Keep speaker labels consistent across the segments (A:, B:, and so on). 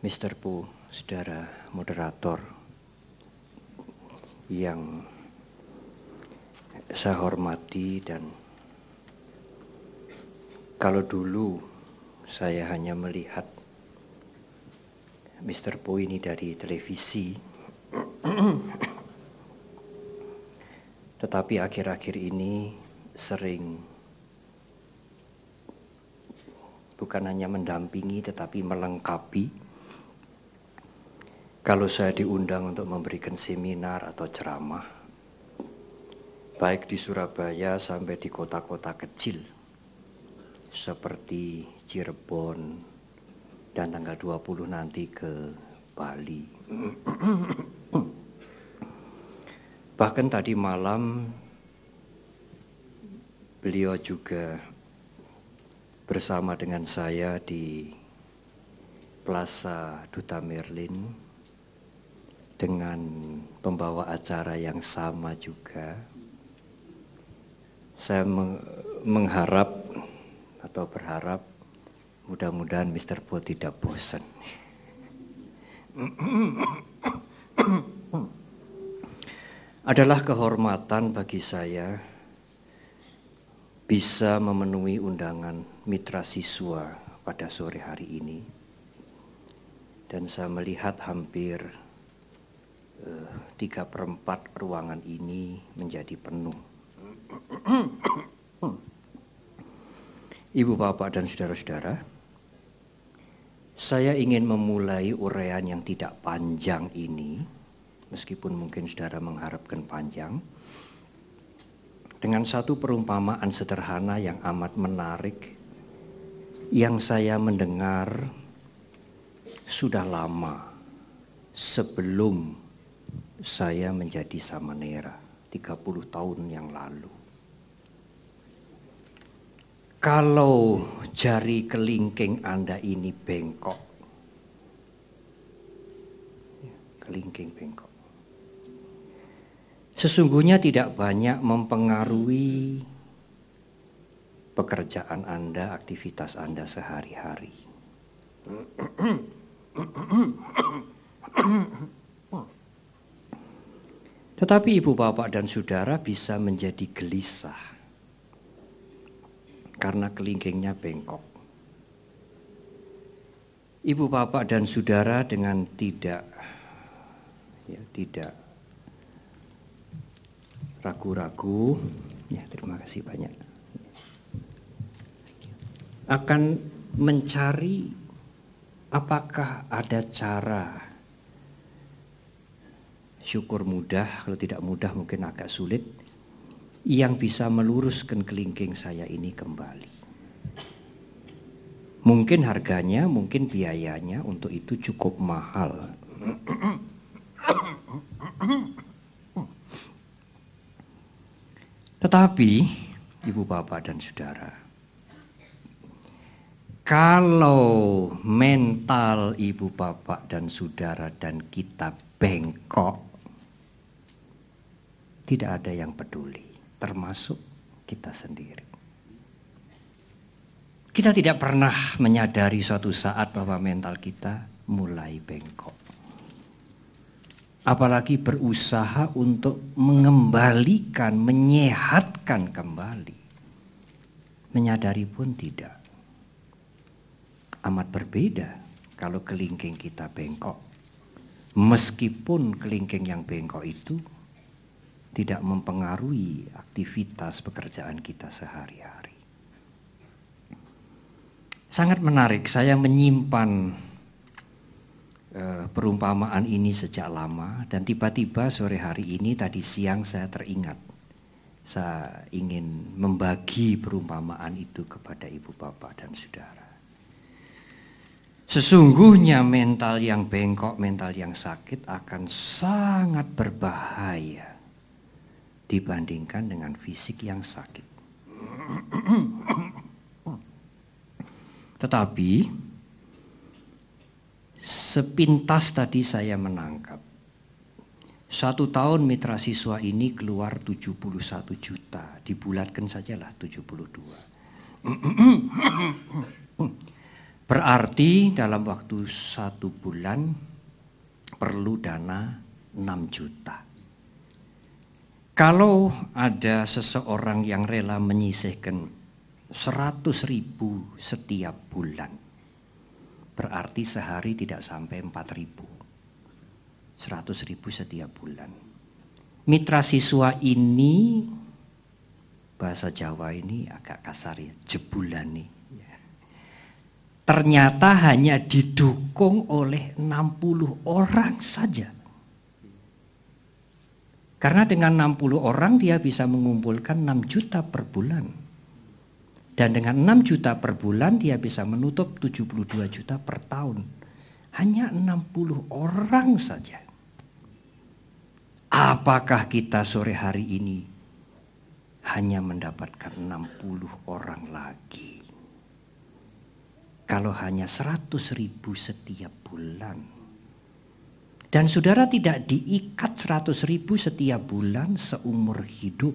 A: Mr. Pu, saudara moderator yang saya hormati dan kalau dulu saya hanya melihat Mr. Po ini dari televisi, tetapi akhir-akhir ini sering bukan hanya mendampingi tetapi melengkapi. Kalau saya diundang untuk memberikan seminar atau ceramah, baik di Surabaya sampai di kota-kota kecil seperti Cirebon dan tanggal 20 nanti ke Bali. Bahkan tadi malam beliau juga bersama dengan saya di Plaza Duta Merlin dengan pembawa acara yang sama juga. Saya mengharap atau berharap mudah-mudahan Mr. Po tidak bosan. Adalah kehormatan bagi saya bisa memenuhi undangan mitra siswa pada sore hari ini. Dan saya melihat hampir tiga perempat ruangan ini menjadi penuh. Ibu bapak dan saudara-saudara, saya ingin memulai uraian yang tidak panjang ini, meskipun mungkin saudara mengharapkan panjang, dengan satu perumpamaan sederhana yang amat menarik yang saya mendengar sudah lama sebelum saya menjadi samanera 30 tahun yang lalu. Kalau jari kelingking Anda ini bengkok, kelingking bengkok. Sesungguhnya tidak banyak mempengaruhi pekerjaan Anda, aktivitas Anda sehari-hari. Tetapi ibu bapak dan saudara bisa menjadi gelisah karena kelingkingnya bengkok. Ibu bapak dan saudara dengan tidak ya, tidak ragu-ragu, ya terima kasih banyak, akan mencari apakah ada cara syukur mudah, kalau tidak mudah mungkin agak sulit, yang bisa meluruskan kelingking saya ini kembali. Mungkin harganya, mungkin biayanya untuk itu cukup mahal. Tetapi, ibu bapak dan saudara, kalau mental ibu bapak dan saudara dan kita bengkok, tidak ada yang peduli, termasuk kita sendiri. Kita tidak pernah menyadari suatu saat bahwa mental kita mulai bengkok apalagi berusaha untuk mengembalikan, menyehatkan kembali. Menyadari pun tidak. Amat berbeda kalau kelingking kita bengkok. Meskipun kelingking yang bengkok itu tidak mempengaruhi aktivitas pekerjaan kita sehari-hari. Sangat menarik, saya menyimpan Eh, perumpamaan ini sejak lama dan tiba-tiba sore hari ini tadi siang saya teringat saya ingin membagi perumpamaan itu kepada ibu bapak dan saudara. Sesungguhnya mental yang bengkok, mental yang sakit akan sangat berbahaya dibandingkan dengan fisik yang sakit. Tetapi Sepintas tadi saya menangkap. Satu tahun mitra siswa ini keluar 71 juta. Dibulatkan sajalah 72. Berarti dalam waktu satu bulan perlu dana 6 juta. Kalau ada seseorang yang rela menyisihkan 100 ribu setiap bulan, berarti sehari tidak sampai 4 ribu. 100 ribu setiap bulan. Mitra siswa ini, bahasa Jawa ini agak kasar ya, jebulan nih. Ternyata hanya didukung oleh 60 orang saja. Karena dengan 60 orang dia bisa mengumpulkan 6 juta per bulan. Dan dengan 6 juta per bulan dia bisa menutup 72 juta per tahun. Hanya 60 orang saja. Apakah kita sore hari ini hanya mendapatkan 60 orang lagi? Kalau hanya 100 ribu setiap bulan. Dan saudara tidak diikat 100 ribu setiap bulan seumur hidup.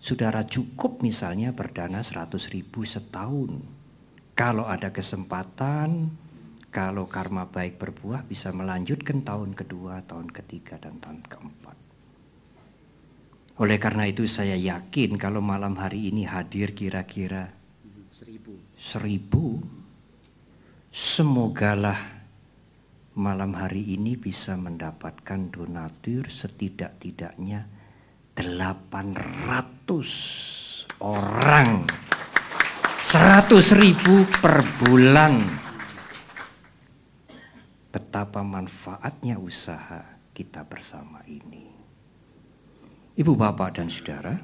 A: Saudara cukup misalnya berdana 100 ribu setahun. Kalau ada kesempatan, kalau karma baik berbuah bisa melanjutkan tahun kedua, tahun ketiga, dan tahun keempat. Oleh karena itu saya yakin kalau malam hari ini hadir kira-kira seribu. seribu, semogalah malam hari ini bisa mendapatkan donatur setidak-tidaknya 800 orang. 100 ribu per bulan. Betapa manfaatnya usaha kita bersama ini. Ibu bapak dan saudara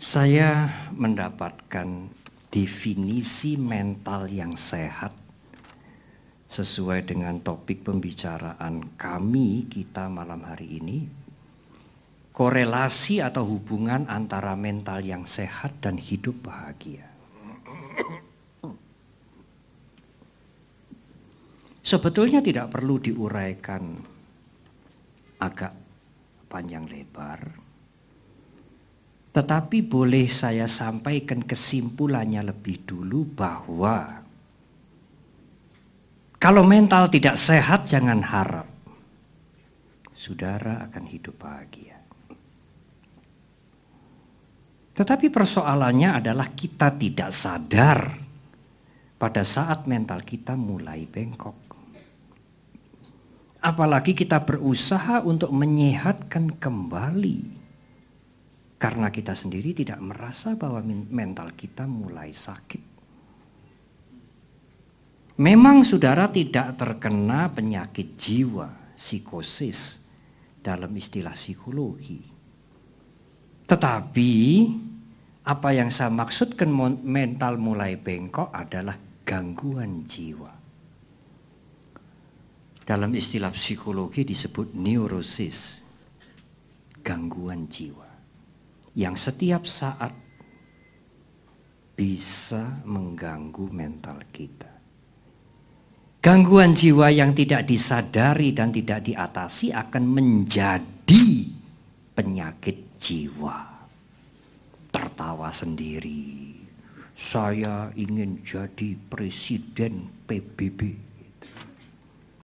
A: saya mendapatkan definisi mental yang sehat sesuai dengan topik pembicaraan kami kita malam hari ini korelasi atau hubungan antara mental yang sehat dan hidup bahagia. Sebetulnya tidak perlu diuraikan agak panjang lebar, tetapi boleh saya sampaikan kesimpulannya lebih dulu bahwa kalau mental tidak sehat jangan harap. Saudara akan hidup bahagia. Tetapi persoalannya adalah kita tidak sadar pada saat mental kita mulai bengkok. Apalagi kita berusaha untuk menyehatkan kembali. Karena kita sendiri tidak merasa bahwa mental kita mulai sakit. Memang saudara tidak terkena penyakit jiwa, psikosis dalam istilah psikologi. Tetapi apa yang saya maksudkan mental mulai bengkok adalah gangguan jiwa. Dalam istilah psikologi disebut neurosis, gangguan jiwa. Yang setiap saat bisa mengganggu mental kita. Gangguan jiwa yang tidak disadari dan tidak diatasi akan menjadi penyakit jiwa. Tertawa sendiri. Saya ingin jadi presiden PBB.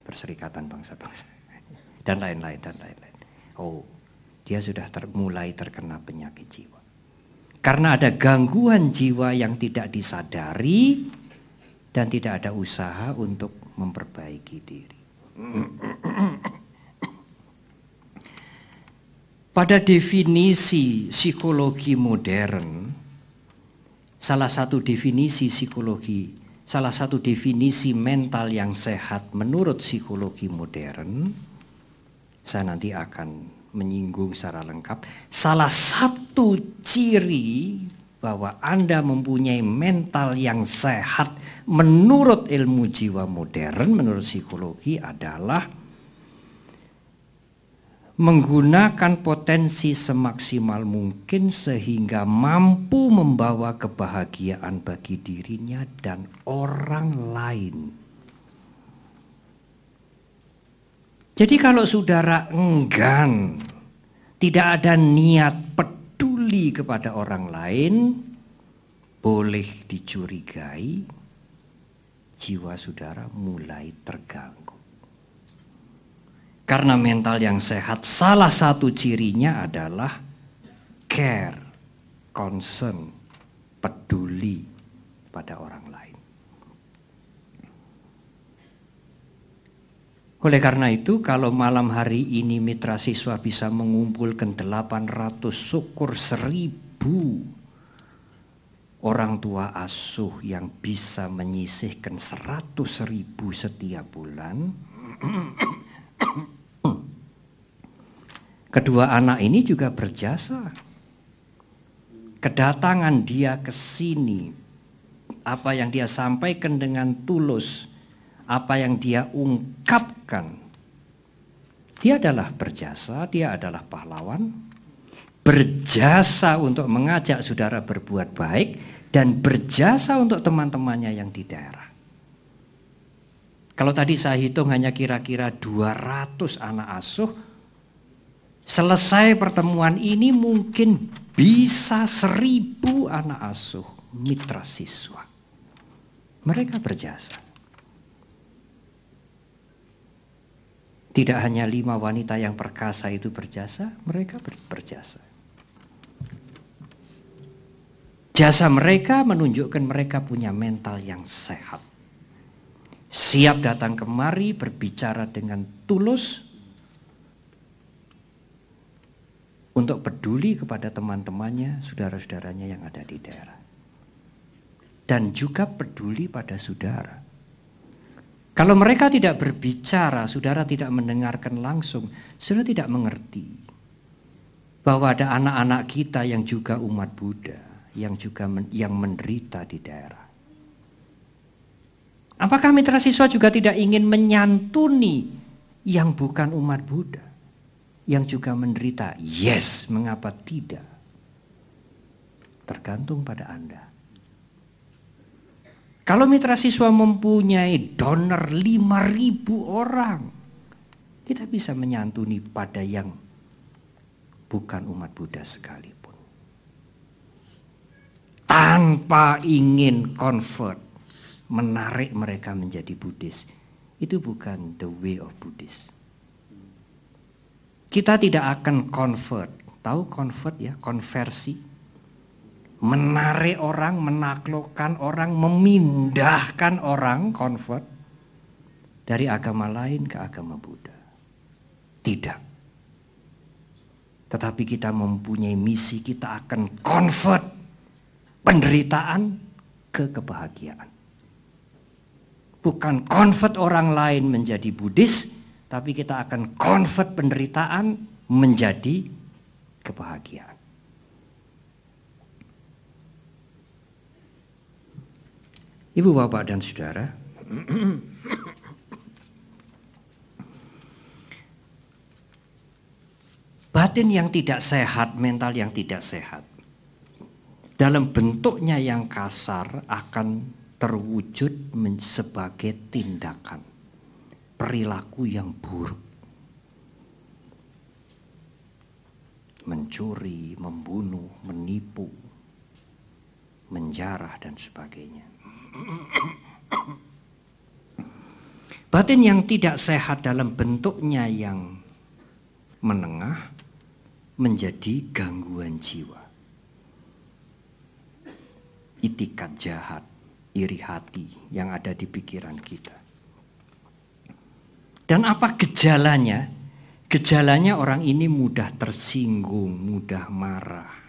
A: Perserikatan Bangsa-Bangsa. Dan lain-lain, dan lain-lain. Oh, dia sudah ter mulai terkena penyakit jiwa. Karena ada gangguan jiwa yang tidak disadari dan tidak ada usaha untuk memperbaiki diri. Pada definisi psikologi modern, salah satu definisi psikologi, salah satu definisi mental yang sehat menurut psikologi modern, saya nanti akan menyinggung secara lengkap. Salah satu ciri bahwa Anda mempunyai mental yang sehat menurut ilmu jiwa modern, menurut psikologi adalah menggunakan potensi semaksimal mungkin sehingga mampu membawa kebahagiaan bagi dirinya dan orang lain. Jadi kalau saudara enggan, tidak ada niat peduli kepada orang lain, boleh dicurigai, jiwa saudara mulai terganggu. Karena mental yang sehat, salah satu cirinya adalah care, concern, peduli pada orang lain. Oleh karena itu, kalau malam hari ini mitra siswa bisa mengumpulkan 800 syukur seribu orang tua asuh yang bisa menyisihkan seratus ribu setiap bulan. Kedua anak ini juga berjasa. Kedatangan dia ke sini, apa yang dia sampaikan dengan tulus, apa yang dia ungkapkan, dia adalah berjasa, dia adalah pahlawan, berjasa untuk mengajak saudara berbuat baik, dan berjasa untuk teman-temannya yang di daerah. Kalau tadi saya hitung hanya kira-kira 200 anak asuh, selesai pertemuan ini mungkin bisa seribu anak asuh mitra siswa. Mereka berjasa. Tidak hanya lima wanita yang perkasa itu berjasa, mereka berjasa. Jasa mereka menunjukkan mereka punya mental yang sehat. Siap datang kemari berbicara dengan tulus untuk peduli kepada teman-temannya, saudara-saudaranya yang ada di daerah. Dan juga peduli pada saudara. Kalau mereka tidak berbicara, saudara tidak mendengarkan langsung, saudara tidak mengerti bahwa ada anak-anak kita yang juga umat Buddha yang juga men, yang menderita di daerah. Apakah mitra siswa juga tidak ingin menyantuni yang bukan umat Buddha? Yang juga menderita? Yes, mengapa tidak? Tergantung pada Anda. Kalau mitra siswa mempunyai donor 5000 orang, kita bisa menyantuni pada yang bukan umat Buddha sekali tanpa ingin convert, menarik mereka menjadi Buddhis. Itu bukan the way of Buddhis. Kita tidak akan convert. Tahu convert ya, konversi. Menarik orang, menaklukkan orang, memindahkan orang convert dari agama lain ke agama Buddha. Tidak. Tetapi kita mempunyai misi, kita akan convert penderitaan ke kebahagiaan. Bukan convert orang lain menjadi Buddhis, tapi kita akan convert penderitaan menjadi kebahagiaan. Ibu, bapak, dan saudara, batin yang tidak sehat, mental yang tidak sehat, dalam bentuknya yang kasar akan terwujud sebagai tindakan perilaku yang buruk. Mencuri, membunuh, menipu, menjarah dan sebagainya. Batin yang tidak sehat dalam bentuknya yang menengah menjadi gangguan jiwa itikat jahat, iri hati yang ada di pikiran kita. Dan apa gejalanya? Gejalanya orang ini mudah tersinggung, mudah marah,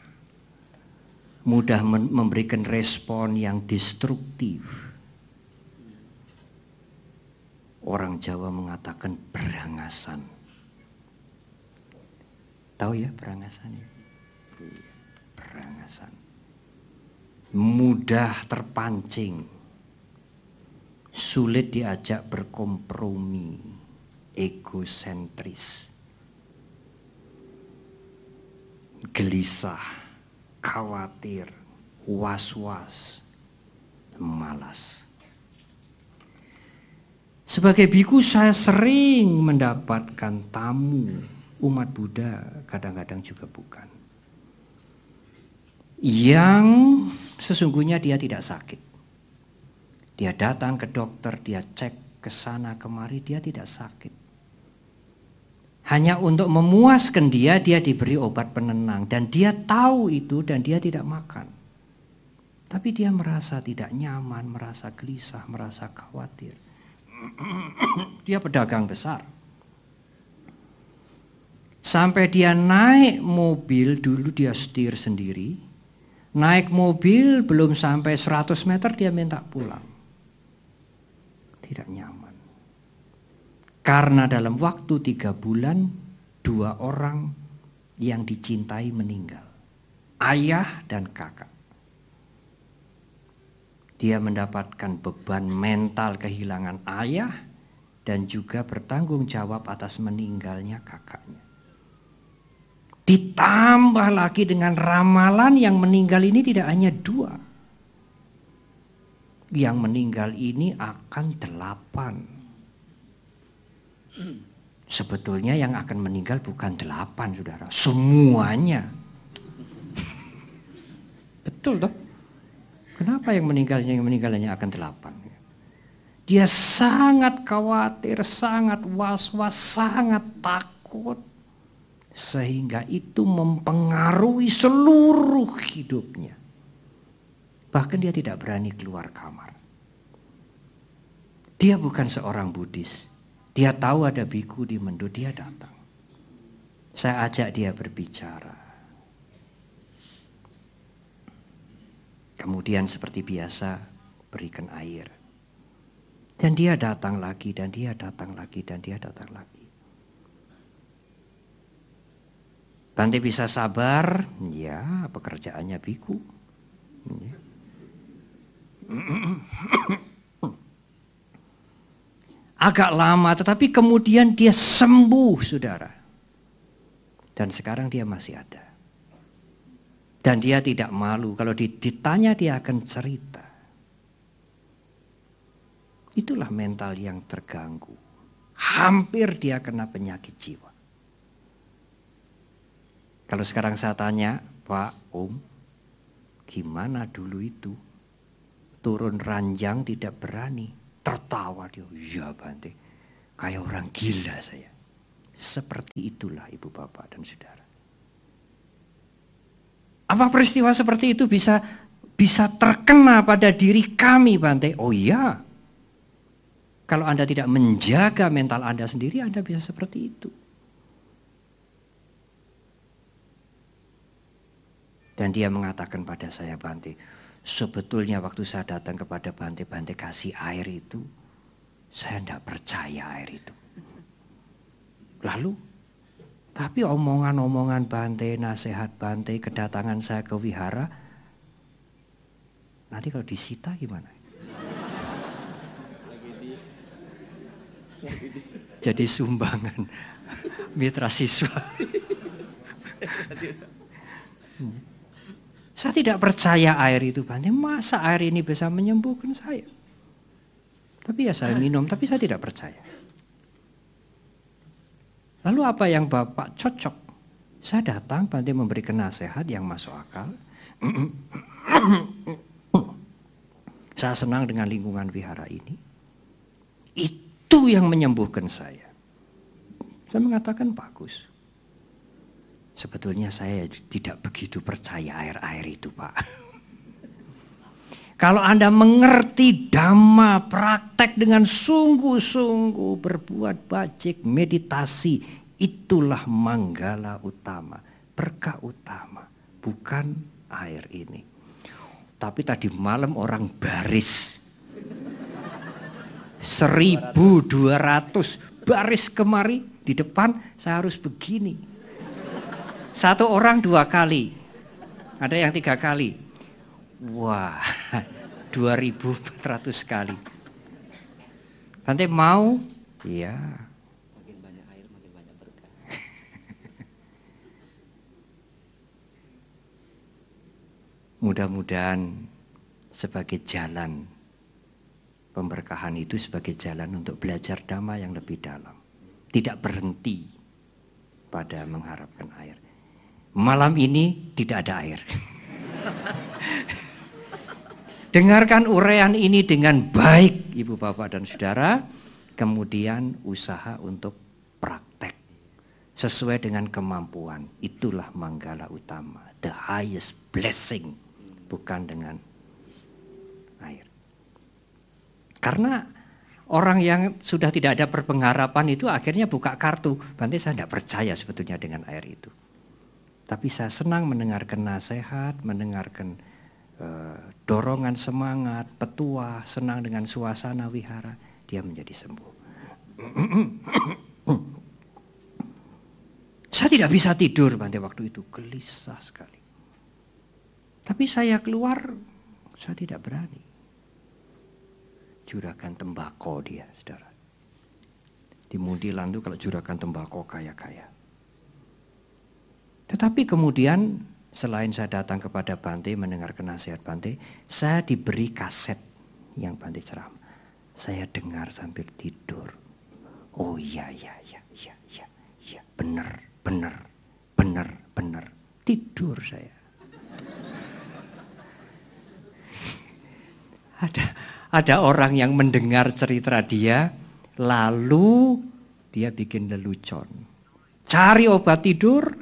A: mudah memberikan respon yang destruktif. Orang Jawa mengatakan berangasan. Tahu ya berangasan? Berangasan mudah terpancing, sulit diajak berkompromi, egosentris, gelisah, khawatir, was-was, malas. Sebagai biku saya sering mendapatkan tamu umat Buddha, kadang-kadang juga bukan yang sesungguhnya dia tidak sakit. Dia datang ke dokter, dia cek ke sana kemari, dia tidak sakit. Hanya untuk memuaskan dia, dia diberi obat penenang. Dan dia tahu itu dan dia tidak makan. Tapi dia merasa tidak nyaman, merasa gelisah, merasa khawatir. dia pedagang besar. Sampai dia naik mobil, dulu dia setir sendiri. Naik mobil belum sampai 100 meter dia minta pulang. Tidak nyaman. Karena dalam waktu tiga bulan dua orang yang dicintai meninggal. Ayah dan kakak. Dia mendapatkan beban mental kehilangan ayah dan juga bertanggung jawab atas meninggalnya kakaknya. Ditambah lagi dengan ramalan yang meninggal ini tidak hanya dua. Yang meninggal ini akan delapan. Sebetulnya yang akan meninggal bukan delapan saudara. Semuanya. Betul toh? Kenapa yang meninggalnya yang meninggalnya akan delapan? Dia sangat khawatir, sangat was-was, sangat takut sehingga itu mempengaruhi seluruh hidupnya. Bahkan dia tidak berani keluar kamar. Dia bukan seorang Buddhis. Dia tahu ada biku di Mendo, dia datang. Saya ajak dia berbicara. Kemudian seperti biasa berikan air. Dan dia datang lagi, dan dia datang lagi, dan dia datang lagi. Bante bisa sabar, ya pekerjaannya biku. Ya. Agak lama tetapi kemudian dia sembuh saudara. Dan sekarang dia masih ada. Dan dia tidak malu kalau ditanya dia akan cerita. Itulah mental yang terganggu. Hampir dia kena penyakit jiwa. Kalau sekarang saya tanya, Pak, Om, gimana dulu itu? Turun ranjang tidak berani. Tertawa dia, iya Bante. Kayak orang gila saya. Seperti itulah ibu bapak dan saudara. Apa peristiwa seperti itu bisa bisa terkena pada diri kami Bante? Oh iya. Kalau Anda tidak menjaga mental Anda sendiri, Anda bisa seperti itu. Dan dia mengatakan pada saya Bante, sebetulnya waktu saya datang kepada Bante, Bante kasih air itu, saya tidak percaya air itu. Lalu, tapi omongan-omongan Bante, nasihat Bante, kedatangan saya ke wihara, nanti kalau disita gimana? Jadi sumbangan mitra siswa. Saya tidak percaya air itu Bante. Masa air ini bisa menyembuhkan saya? Tapi ya saya minum, tapi saya tidak percaya. Lalu apa yang Bapak cocok? Saya datang, Bante memberikan nasihat yang masuk akal. saya senang dengan lingkungan wihara ini. Itu yang menyembuhkan saya. Saya mengatakan bagus. Sebetulnya saya tidak begitu percaya air-air itu Pak. Kalau Anda mengerti dhamma, praktek dengan sungguh-sungguh berbuat bajik, meditasi, itulah manggala utama, berkah utama, bukan air ini. Tapi tadi malam orang baris. 1200 baris kemari di depan saya harus begini satu orang dua kali. Ada yang tiga kali. Wah, 2400 kali. Nanti mau? Iya. Makin banyak air, makin banyak berkah. Mudah-mudahan sebagai jalan pemberkahan itu sebagai jalan untuk belajar dhamma yang lebih dalam. Tidak berhenti pada mengharapkan air. Malam ini tidak ada air. Dengarkan urean ini dengan baik, Ibu Bapak dan Saudara. Kemudian usaha untuk praktek sesuai dengan kemampuan. Itulah manggala utama, the highest blessing, bukan dengan air. Karena orang yang sudah tidak ada perpengharapan itu akhirnya buka kartu. Bantai saya tidak percaya sebetulnya dengan air itu. Tapi saya senang mendengarkan nasihat, mendengarkan uh, dorongan semangat, petua, senang dengan suasana wihara, dia menjadi sembuh. saya tidak bisa tidur pada waktu itu, gelisah sekali. Tapi saya keluar, saya tidak berani. Juragan tembakau dia, saudara. Di Mundilan itu kalau juragan tembakau kaya-kaya. Tetapi kemudian selain saya datang kepada Bante mendengar nasihat Bante, saya diberi kaset yang Bante ceramah. Saya dengar sambil tidur. Oh iya, iya, iya, iya, iya, iya, benar, benar, benar, benar. Tidur saya. ada ada orang yang mendengar cerita dia, lalu dia bikin lelucon. Cari obat tidur,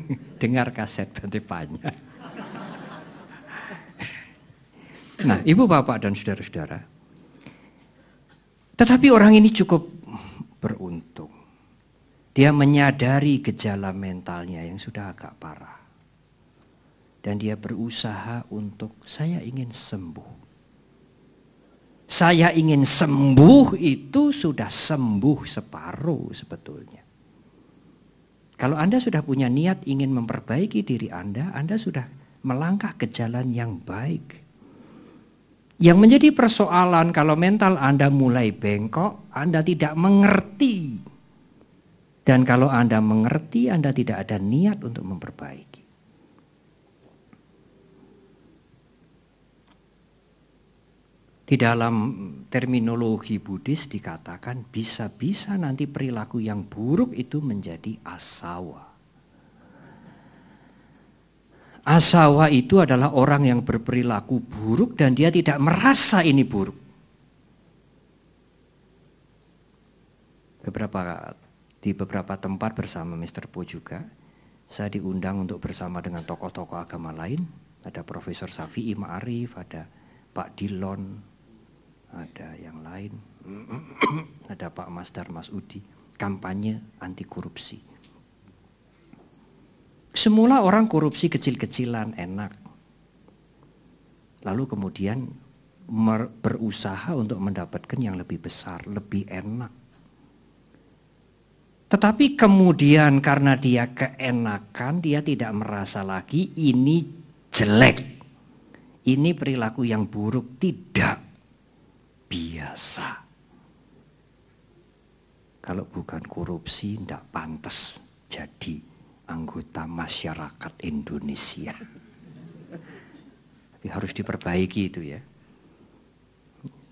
A: Dengar kaset Bante Panya. Nah, ibu bapak dan saudara-saudara. Tetapi orang ini cukup beruntung. Dia menyadari gejala mentalnya yang sudah agak parah. Dan dia berusaha untuk saya ingin sembuh. Saya ingin sembuh itu sudah sembuh separuh sebetulnya. Kalau Anda sudah punya niat ingin memperbaiki diri Anda, Anda sudah melangkah ke jalan yang baik. Yang menjadi persoalan kalau mental Anda mulai bengkok, Anda tidak mengerti. Dan kalau Anda mengerti, Anda tidak ada niat untuk memperbaiki. Di dalam terminologi Buddhis dikatakan bisa-bisa nanti perilaku yang buruk itu menjadi asawa. Asawa itu adalah orang yang berperilaku buruk dan dia tidak merasa ini buruk. Beberapa di beberapa tempat bersama Mr. Po juga, saya diundang untuk bersama dengan tokoh-tokoh agama lain. Ada Profesor Safi Ma'arif, ada Pak Dilon, ada yang lain, ada Pak Masdar Mas Udi, kampanye anti korupsi. Semula orang korupsi kecil-kecilan enak. Lalu kemudian berusaha untuk mendapatkan yang lebih besar, lebih enak. Tetapi kemudian karena dia keenakan, dia tidak merasa lagi ini jelek. Ini perilaku yang buruk, tidak biasa. Kalau bukan korupsi, tidak pantas jadi anggota masyarakat Indonesia. Tapi harus diperbaiki itu ya.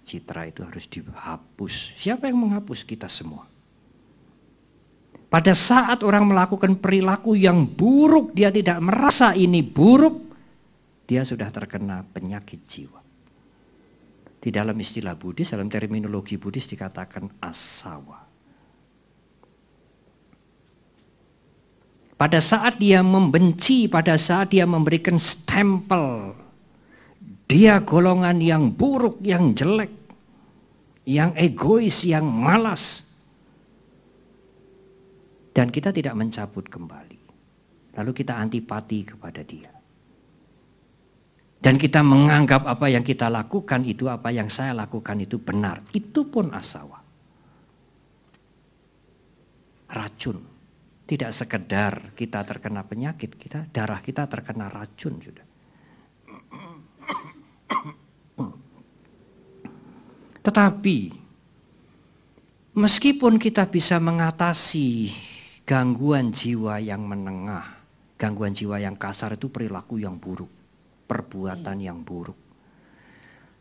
A: Citra itu harus dihapus. Siapa yang menghapus kita semua? Pada saat orang melakukan perilaku yang buruk, dia tidak merasa ini buruk, dia sudah terkena penyakit jiwa. Di dalam istilah Buddhis, dalam terminologi Buddhis dikatakan asawa. Pada saat dia membenci, pada saat dia memberikan stempel, dia golongan yang buruk, yang jelek, yang egois, yang malas. Dan kita tidak mencabut kembali. Lalu kita antipati kepada dia. Dan kita menganggap apa yang kita lakukan itu, apa yang saya lakukan itu benar. Itu pun asawa. Racun. Tidak sekedar kita terkena penyakit, kita darah kita terkena racun sudah. Tetapi meskipun kita bisa mengatasi gangguan jiwa yang menengah, gangguan jiwa yang kasar itu perilaku yang buruk perbuatan yang buruk.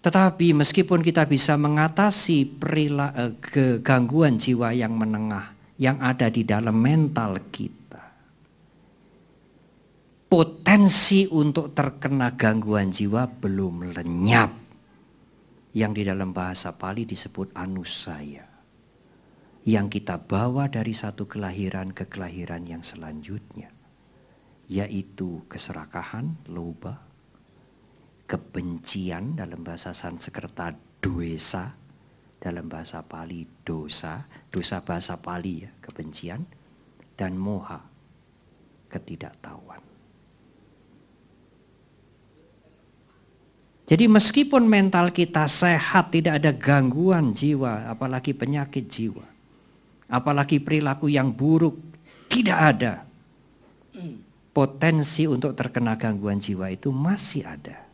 A: Tetapi meskipun kita bisa mengatasi perilaku, eh, gangguan jiwa yang menengah yang ada di dalam mental kita. potensi untuk terkena gangguan jiwa belum lenyap. Yang di dalam bahasa Pali disebut anusaya. Yang kita bawa dari satu kelahiran ke kelahiran yang selanjutnya. Yaitu keserakahan, loba, kebencian dalam bahasa Sanskerta doesa, dalam bahasa Pali dosa, dosa bahasa Pali ya, kebencian, dan moha, ketidaktahuan. Jadi meskipun mental kita sehat, tidak ada gangguan jiwa, apalagi penyakit jiwa, apalagi perilaku yang buruk, tidak ada. Potensi untuk terkena gangguan jiwa itu masih ada.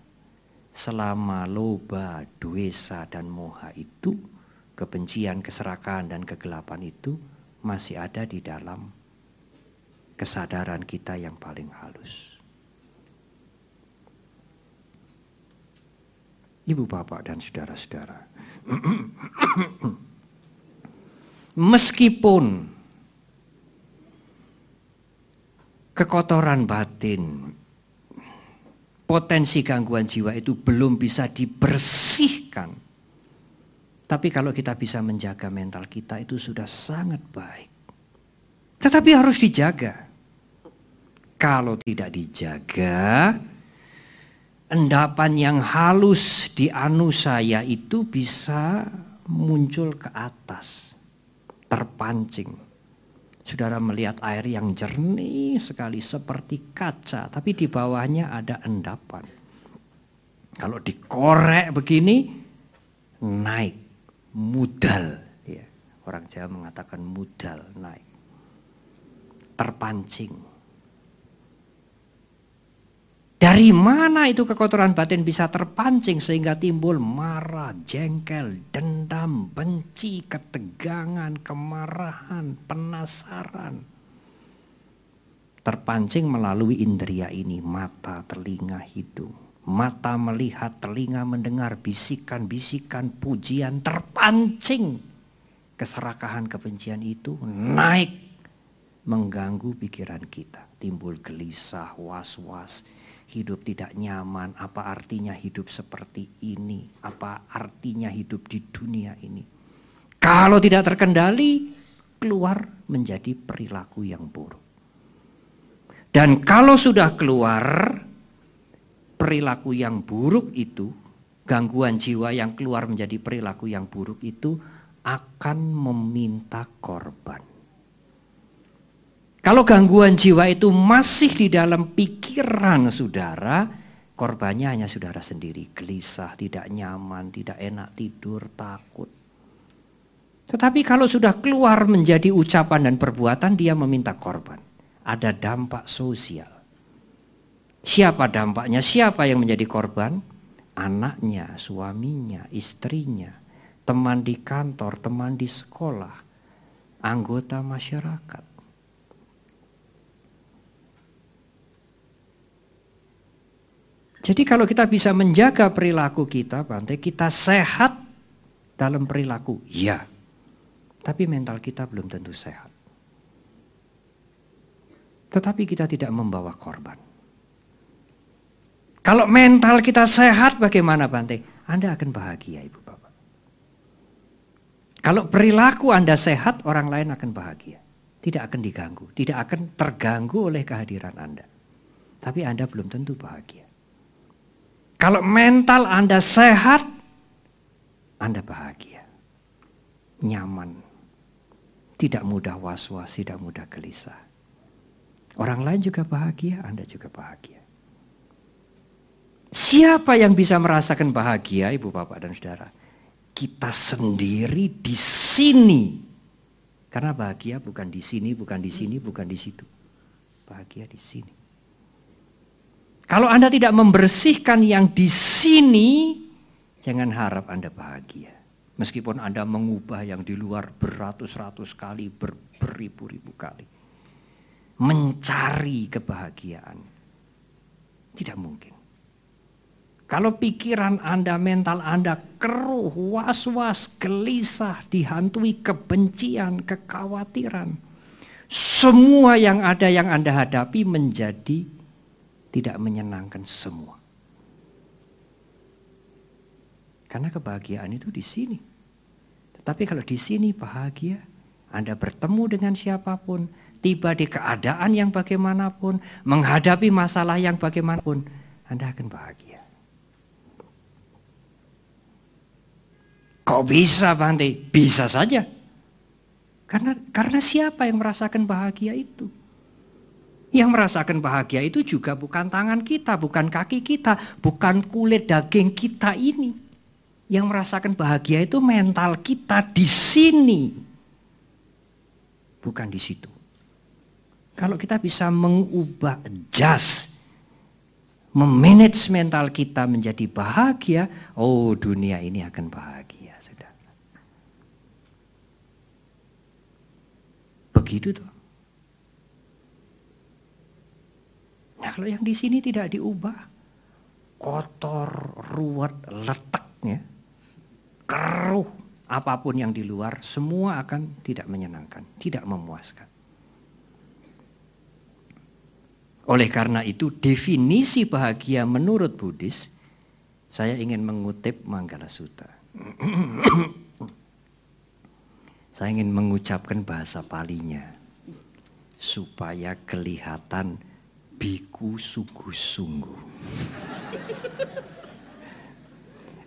A: Selama loba, duesa, dan moha itu, kebencian, keserakan, dan kegelapan itu masih ada di dalam kesadaran kita yang paling halus. Ibu bapak dan saudara-saudara. Meskipun kekotoran batin, potensi gangguan jiwa itu belum bisa dibersihkan. Tapi kalau kita bisa menjaga mental kita itu sudah sangat baik. Tetapi harus dijaga. Kalau tidak dijaga, endapan yang halus di anu saya itu bisa muncul ke atas, terpancing. Saudara melihat air yang jernih sekali seperti kaca, tapi di bawahnya ada endapan. Kalau dikorek begini, naik, mudal. Ya, orang Jawa mengatakan mudal, naik. Terpancing. Dari mana itu kekotoran batin bisa terpancing sehingga timbul marah, jengkel, dendam, benci, ketegangan, kemarahan, penasaran. Terpancing melalui indera ini, mata, telinga, hidung. Mata melihat, telinga mendengar bisikan-bisikan, pujian, terpancing. Keserakahan kebencian itu naik mengganggu pikiran kita. Timbul gelisah, was-was, hidup tidak nyaman, apa artinya hidup seperti ini, apa artinya hidup di dunia ini. Kalau tidak terkendali, keluar menjadi perilaku yang buruk. Dan kalau sudah keluar perilaku yang buruk itu, gangguan jiwa yang keluar menjadi perilaku yang buruk itu akan meminta korban. Kalau gangguan jiwa itu masih di dalam pikiran saudara, korbannya hanya saudara sendiri. Gelisah, tidak nyaman, tidak enak tidur, takut. Tetapi kalau sudah keluar menjadi ucapan dan perbuatan, dia meminta korban. Ada dampak sosial. Siapa dampaknya? Siapa yang menjadi korban? Anaknya, suaminya, istrinya, teman di kantor, teman di sekolah, anggota masyarakat. Jadi kalau kita bisa menjaga perilaku kita, Bante, kita sehat dalam perilaku. Ya. Tapi mental kita belum tentu sehat. Tetapi kita tidak membawa korban. Kalau mental kita sehat bagaimana Bante? Anda akan bahagia Ibu Bapak. Kalau perilaku Anda sehat, orang lain akan bahagia. Tidak akan diganggu, tidak akan terganggu oleh kehadiran Anda. Tapi Anda belum tentu bahagia. Kalau mental Anda sehat, Anda bahagia. Nyaman. Tidak mudah was-was, tidak mudah gelisah. Orang lain juga bahagia, Anda juga bahagia. Siapa yang bisa merasakan bahagia, Ibu Bapak dan Saudara? Kita sendiri di sini. Karena bahagia bukan di sini, bukan di sini, bukan di situ. Bahagia di sini. Kalau Anda tidak membersihkan yang di sini, jangan harap Anda bahagia. Meskipun Anda mengubah yang di luar beratus-ratus kali, ber beribu-ribu kali. Mencari kebahagiaan. Tidak mungkin. Kalau pikiran Anda, mental Anda keruh, was-was, gelisah, dihantui kebencian, kekhawatiran. Semua yang ada yang Anda hadapi menjadi tidak menyenangkan semua. Karena kebahagiaan itu di sini. Tetapi kalau di sini bahagia, Anda bertemu dengan siapa pun, tiba di keadaan yang bagaimanapun, menghadapi masalah yang bagaimanapun, Anda akan bahagia. Kok bisa Bante? Bisa saja. Karena karena siapa yang merasakan bahagia itu? Yang merasakan bahagia itu juga bukan tangan kita, bukan kaki kita, bukan kulit daging kita ini. Yang merasakan bahagia itu mental kita di sini. Bukan di situ. Kalau kita bisa mengubah jas, memanage mental kita menjadi bahagia, oh dunia ini akan bahagia. Begitu tuh. Nah kalau yang di sini tidak diubah, kotor, ruwet, letaknya, keruh, apa pun yang di luar, semua akan tidak menyenangkan, tidak memuaskan. Oleh karena itu definisi bahagia menurut Buddhis, saya ingin mengutip Manggala Sutta. Saya ingin mengucapkan bahasa palinya supaya kelihatan biku sungguh-sungguh.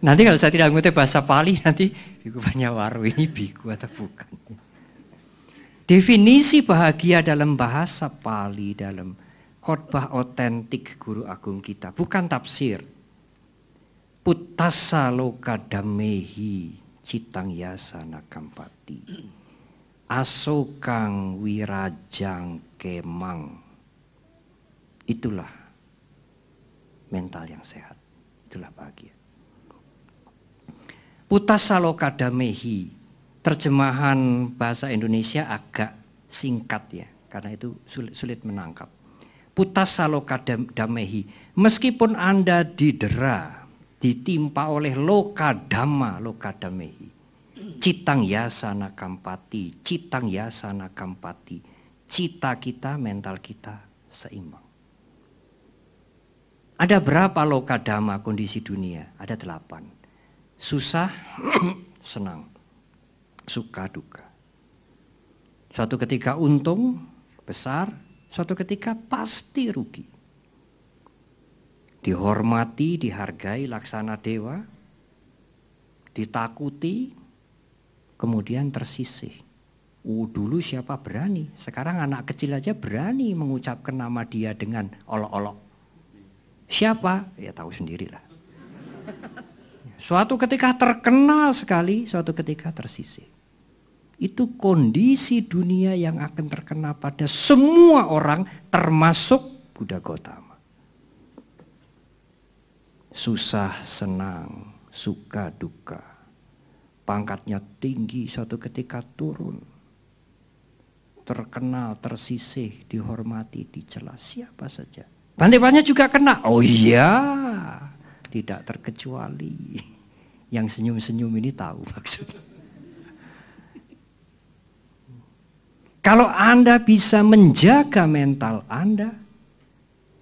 A: Nanti kalau saya tidak mengutip bahasa Pali nanti biku banyak waru ini biku atau bukan. Definisi bahagia dalam bahasa Pali dalam khotbah otentik guru agung kita bukan tafsir. Putasa loka damehi citang yasana kampati. Asokang wirajang kemang. Itulah mental yang sehat. Itulah bahagia. Putasaloka damehi. Terjemahan bahasa Indonesia agak singkat ya. Karena itu sulit, sulit menangkap. Putasaloka damehi. Meskipun Anda didera ditimpa oleh loka dhamma, loka damehi. Citang yasana kampati, citang yasana kampati. Cita kita, mental kita seimbang. Ada berapa loka dhamma kondisi dunia? Ada delapan. Susah, senang. Suka, duka. Suatu ketika untung, besar. Suatu ketika pasti rugi dihormati, dihargai laksana dewa, ditakuti, kemudian tersisih. Uh, dulu siapa berani? Sekarang anak kecil aja berani mengucapkan nama dia dengan olok-olok. Siapa? Ya tahu sendirilah. Suatu ketika terkenal sekali, suatu ketika tersisih. Itu kondisi dunia yang akan terkena pada semua orang termasuk Buddha Gautama susah, senang, suka, duka. Pangkatnya tinggi, suatu ketika turun. Terkenal, tersisih, dihormati, dicela siapa saja. Bantai juga kena. Oh iya, tidak terkecuali. Yang senyum-senyum ini tahu maksudnya. Kalau Anda bisa menjaga mental Anda,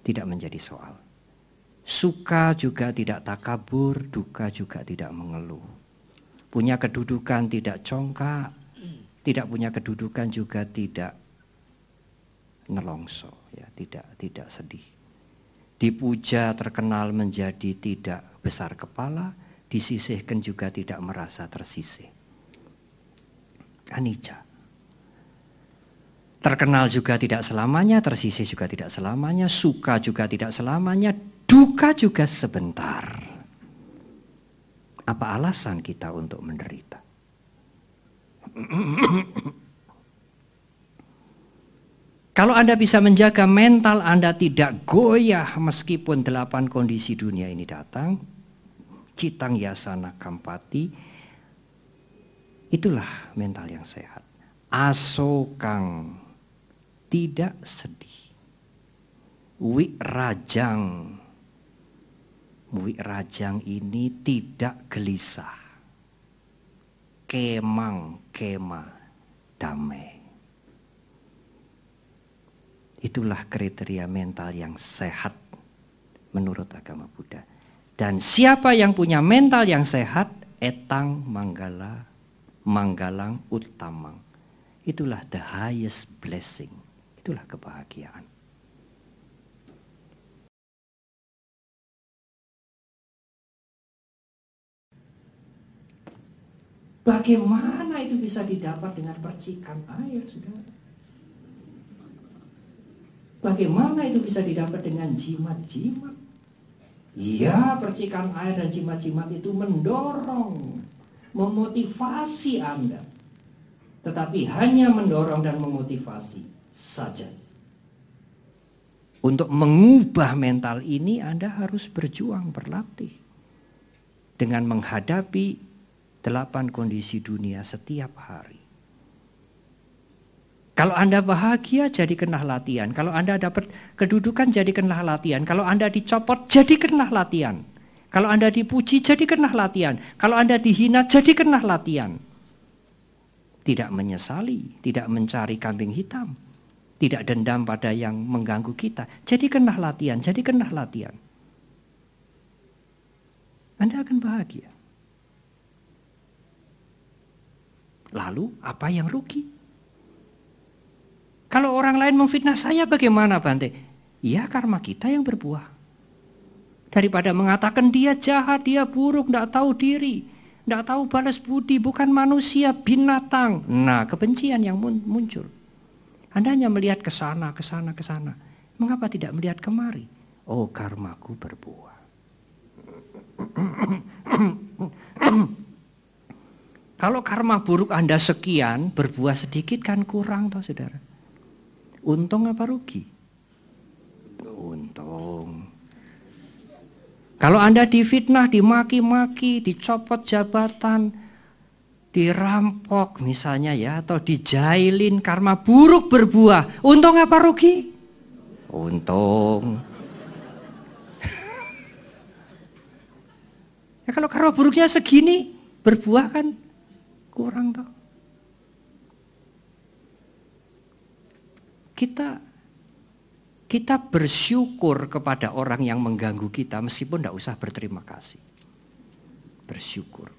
A: tidak menjadi soal. Suka juga tidak takabur, duka juga tidak mengeluh. Punya kedudukan tidak congkak, tidak punya kedudukan juga tidak nelongso, ya, tidak tidak sedih. Dipuja terkenal menjadi tidak besar kepala, disisihkan juga tidak merasa tersisih. Anicca. Terkenal juga tidak selamanya, tersisih juga tidak selamanya, suka juga tidak selamanya, Duka juga sebentar. Apa alasan kita untuk menderita? Kalau Anda bisa menjaga mental Anda tidak goyah meskipun delapan kondisi dunia ini datang, citang yasana kampati, itulah mental yang sehat. Asokang tidak sedih. Wi rajang Wi Rajang ini tidak gelisah. Kemang, kema, damai. Itulah kriteria mental yang sehat menurut agama Buddha. Dan siapa yang punya mental yang sehat, etang manggala, manggalang utamang. Itulah the highest blessing. Itulah kebahagiaan. Bagaimana itu bisa didapat dengan percikan air, saudara? Bagaimana itu bisa didapat dengan jimat-jimat? Iya, percikan air dan jimat-jimat itu mendorong, memotivasi Anda. Tetapi hanya mendorong dan memotivasi saja. Untuk mengubah mental ini Anda harus berjuang, berlatih. Dengan menghadapi delapan kondisi dunia setiap hari. Kalau Anda bahagia, jadikanlah latihan. Kalau Anda dapat kedudukan, jadikanlah latihan. Kalau Anda dicopot, jadikanlah latihan. Kalau Anda dipuji, jadikanlah latihan. Kalau Anda dihina, jadikanlah latihan. Tidak menyesali, tidak mencari kambing hitam. Tidak dendam pada yang mengganggu kita. Jadikanlah latihan, jadikanlah latihan. Anda akan bahagia. Lalu apa yang rugi? Kalau orang lain memfitnah saya bagaimana Bante? Ya karma kita yang berbuah. Daripada mengatakan dia jahat, dia buruk, tidak tahu diri. Tidak tahu balas budi, bukan manusia, binatang. Nah kebencian yang muncul. Anda hanya melihat ke sana, ke sana, ke sana. Mengapa tidak melihat kemari? Oh karmaku berbuah. Kalau karma buruk Anda sekian, berbuah sedikit kan kurang toh saudara. Untung apa rugi? Untung. Kalau Anda difitnah, dimaki-maki, dicopot jabatan, dirampok misalnya ya, atau dijailin karma buruk berbuah, untung apa rugi? Untung. ya kalau karma buruknya segini, berbuah kan kurang toh. Kita kita bersyukur kepada orang yang mengganggu kita meskipun tidak usah berterima kasih. Bersyukur.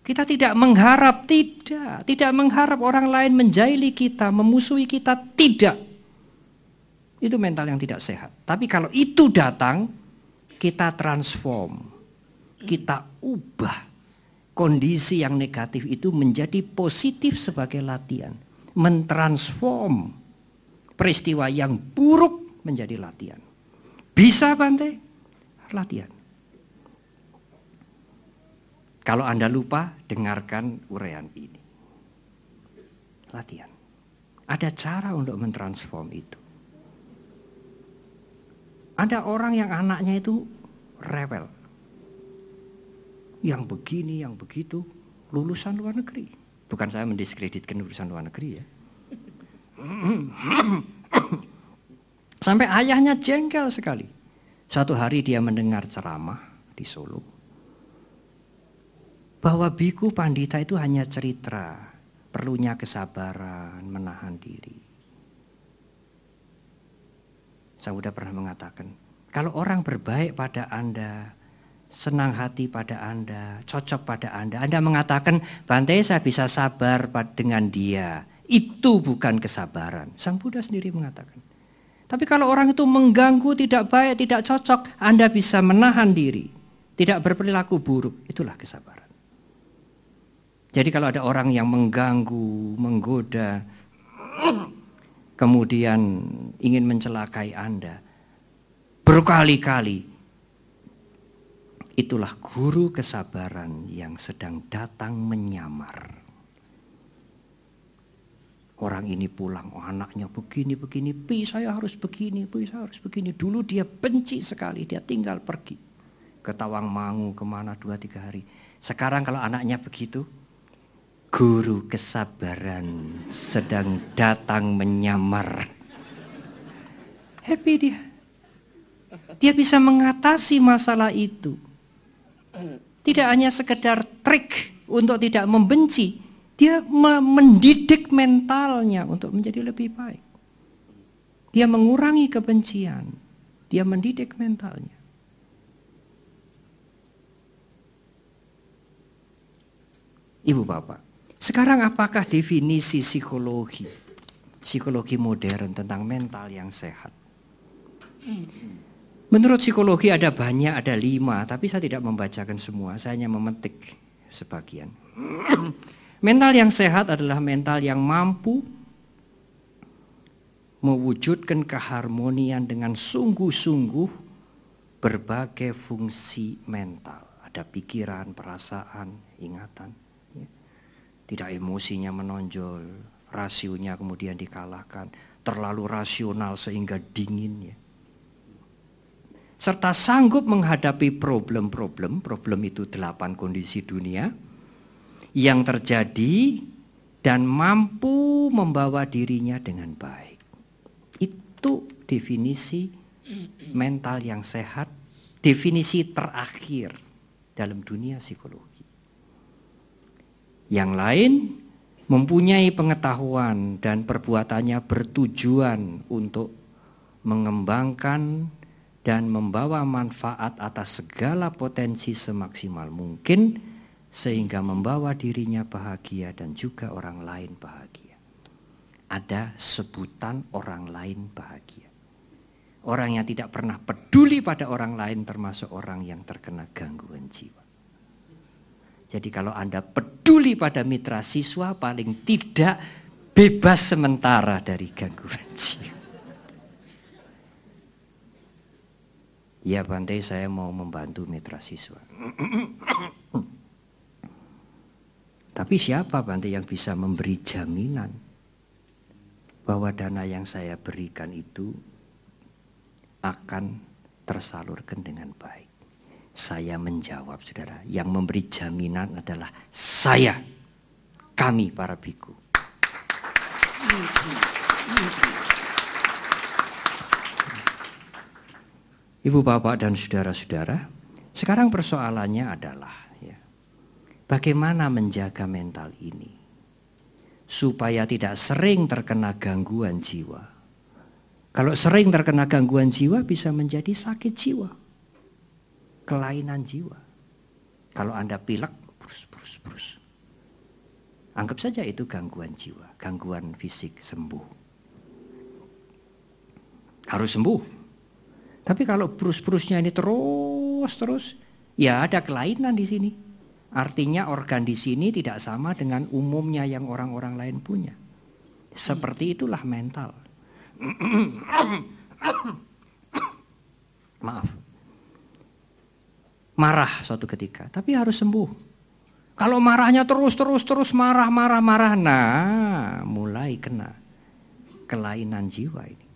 A: Kita tidak mengharap, tidak. Tidak mengharap orang lain menjaili kita, memusuhi kita, tidak. Itu mental yang tidak sehat. Tapi kalau itu datang, kita transform. Kita ubah kondisi yang negatif itu menjadi positif sebagai latihan. Mentransform peristiwa yang buruk menjadi latihan. Bisa Bante? Latihan. Kalau Anda lupa, dengarkan uraian ini. Latihan. Ada cara untuk mentransform itu. Ada orang yang anaknya itu rewel, yang begini, yang begitu, lulusan luar negeri. Bukan saya mendiskreditkan lulusan luar negeri ya. Sampai ayahnya jengkel sekali. Satu hari dia mendengar ceramah di Solo. Bahwa biku pandita itu hanya cerita. Perlunya kesabaran, menahan diri. Saya sudah pernah mengatakan, kalau orang berbaik pada Anda, senang hati pada Anda, cocok pada Anda. Anda mengatakan, Bante saya bisa sabar dengan dia. Itu bukan kesabaran. Sang Buddha sendiri mengatakan. Tapi kalau orang itu mengganggu, tidak baik, tidak cocok, Anda bisa menahan diri. Tidak berperilaku buruk, itulah kesabaran. Jadi kalau ada orang yang mengganggu, menggoda, kemudian ingin mencelakai Anda, berkali-kali Itulah guru kesabaran yang sedang datang menyamar. Orang ini pulang, oh anaknya begini, begini, pi saya harus begini, pi saya harus begini. Dulu dia benci sekali, dia tinggal pergi. Ke Tawang Mangu, ke mana dua tiga hari. Sekarang kalau anaknya begitu, guru kesabaran sedang datang menyamar. Happy dia. Dia bisa mengatasi masalah itu. Tidak hanya sekedar trik untuk tidak membenci, dia mendidik mentalnya untuk menjadi lebih baik. Dia mengurangi kebencian. Dia mendidik mentalnya. Ibu bapak, sekarang apakah definisi psikologi, psikologi modern tentang mental yang sehat? Menurut psikologi ada banyak, ada lima, tapi saya tidak membacakan semua, saya hanya memetik sebagian. mental yang sehat adalah mental yang mampu mewujudkan keharmonian dengan sungguh-sungguh berbagai fungsi mental. Ada pikiran, perasaan, ingatan. Ya. Tidak emosinya menonjol, rasionya kemudian dikalahkan. Terlalu rasional sehingga dingin ya. Serta sanggup menghadapi problem-problem, problem itu delapan kondisi dunia yang terjadi dan mampu membawa dirinya dengan baik. Itu definisi mental yang sehat, definisi terakhir dalam dunia psikologi. Yang lain mempunyai pengetahuan dan perbuatannya bertujuan untuk mengembangkan dan membawa manfaat atas segala potensi semaksimal mungkin sehingga membawa dirinya bahagia dan juga orang lain bahagia ada sebutan orang lain bahagia. Orang yang tidak pernah peduli pada orang lain termasuk orang yang terkena gangguan jiwa. Jadi kalau Anda peduli pada mitra siswa paling tidak bebas sementara dari gangguan jiwa. Ya Bante saya mau membantu mitra siswa. Tapi siapa Bante yang bisa memberi jaminan bahwa dana yang saya berikan itu akan tersalurkan dengan baik. Saya menjawab saudara, yang memberi jaminan adalah saya, kami para biku. Ibu bapak dan saudara-saudara, sekarang persoalannya adalah ya, bagaimana menjaga mental ini supaya tidak sering terkena gangguan jiwa. Kalau sering terkena gangguan jiwa bisa menjadi sakit jiwa. Kelainan jiwa. Kalau Anda pilek, brus, brus, brus. Anggap saja itu gangguan jiwa, gangguan fisik sembuh. Harus sembuh. Tapi kalau brus-brusnya ini terus terus, ya ada kelainan di sini. Artinya organ di sini tidak sama dengan umumnya yang orang-orang lain punya. Seperti itulah mental. Maaf. Marah suatu ketika, tapi harus sembuh. Kalau marahnya terus terus terus marah marah marah, nah mulai kena kelainan jiwa ini.